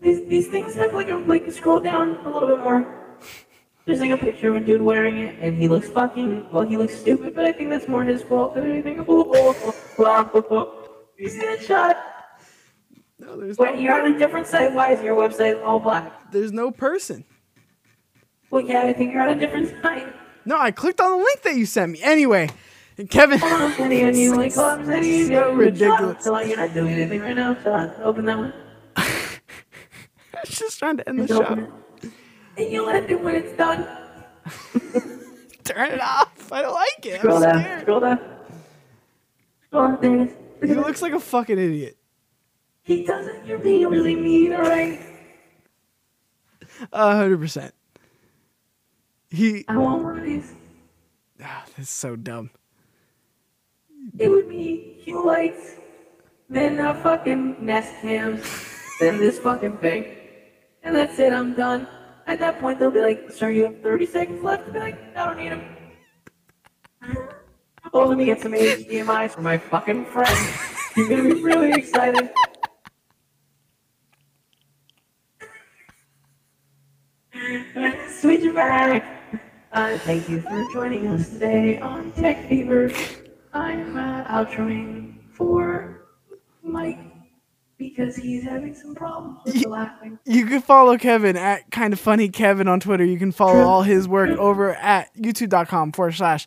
These these things have like a like scroll down a little bit more. There's like a picture of a dude wearing it, and he looks fucking well. He looks stupid, but I think that's more his fault than anything. *laughs* you see that shot? No, there's Wait, no, you're on a different site. Why is your website all black? there's no person. Well, yeah, I think you're on a different site. No, I clicked on the link that you sent me. Anyway, Kevin. Hold on, I'm sending you a new link. Hold on, I'm sending you a new So link. ridiculous. Shut up. You're not doing anything right now. Shut up. Open that one. *laughs* was just trying to end the show. And you'll end it when it's done. *laughs* Turn it off. I don't like it. Scroll I'm down. Scroll down. Scroll down. There it is. Look He looks like a fucking idiot. He doesn't. You're being really mean, alright? A hundred percent. He. I want one of these. Ah, that's so dumb. It would be Hue lights, then uh, fucking Nest cams, *laughs* then this fucking thing. And that's it, I'm done. At that point, they'll be like, sir, you have 30 seconds left. I'll be like, I don't need them. Oh, *laughs* let me get some HDMIs for my fucking friend. You're gonna be really excited. *laughs* Switch it back. Uh, thank you for joining us today on Tech Fever. I'm uh, outroing for Mike because he's having some problems with the laughing. You can follow Kevin at Kinda Funny Kevin on Twitter. You can follow all his work over at youtube.com forward slash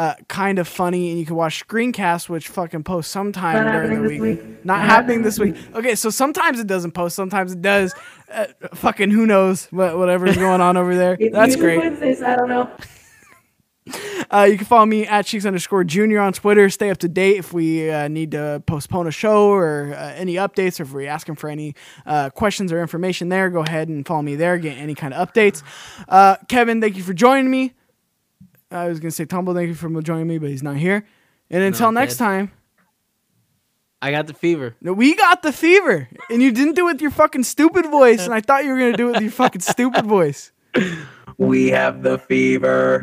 uh, Kinda Funny. And you can watch screencasts, which fucking post sometime Not during the week. week. Not happening this week. Okay, so sometimes it doesn't post, sometimes it does. Uh, fucking who knows what, whatever's going on over there. *laughs* That's great. Wednesdays, I don't know. *laughs* Uh, you can follow me at cheeks underscore junior on Twitter. Stay up to date if we uh, need to postpone a show or uh, any updates, or if we're asking for any uh, questions or information there. Go ahead and follow me there. Get any kind of updates. Uh, Kevin, thank you for joining me. I was gonna say Tumble, thank you for joining me, but he's not here. And until next dead. time, I got the fever. no, we got the fever, and you didn't do it with your fucking stupid voice, and I thought you were gonna do it with your fucking stupid voice. *laughs* We have the fever.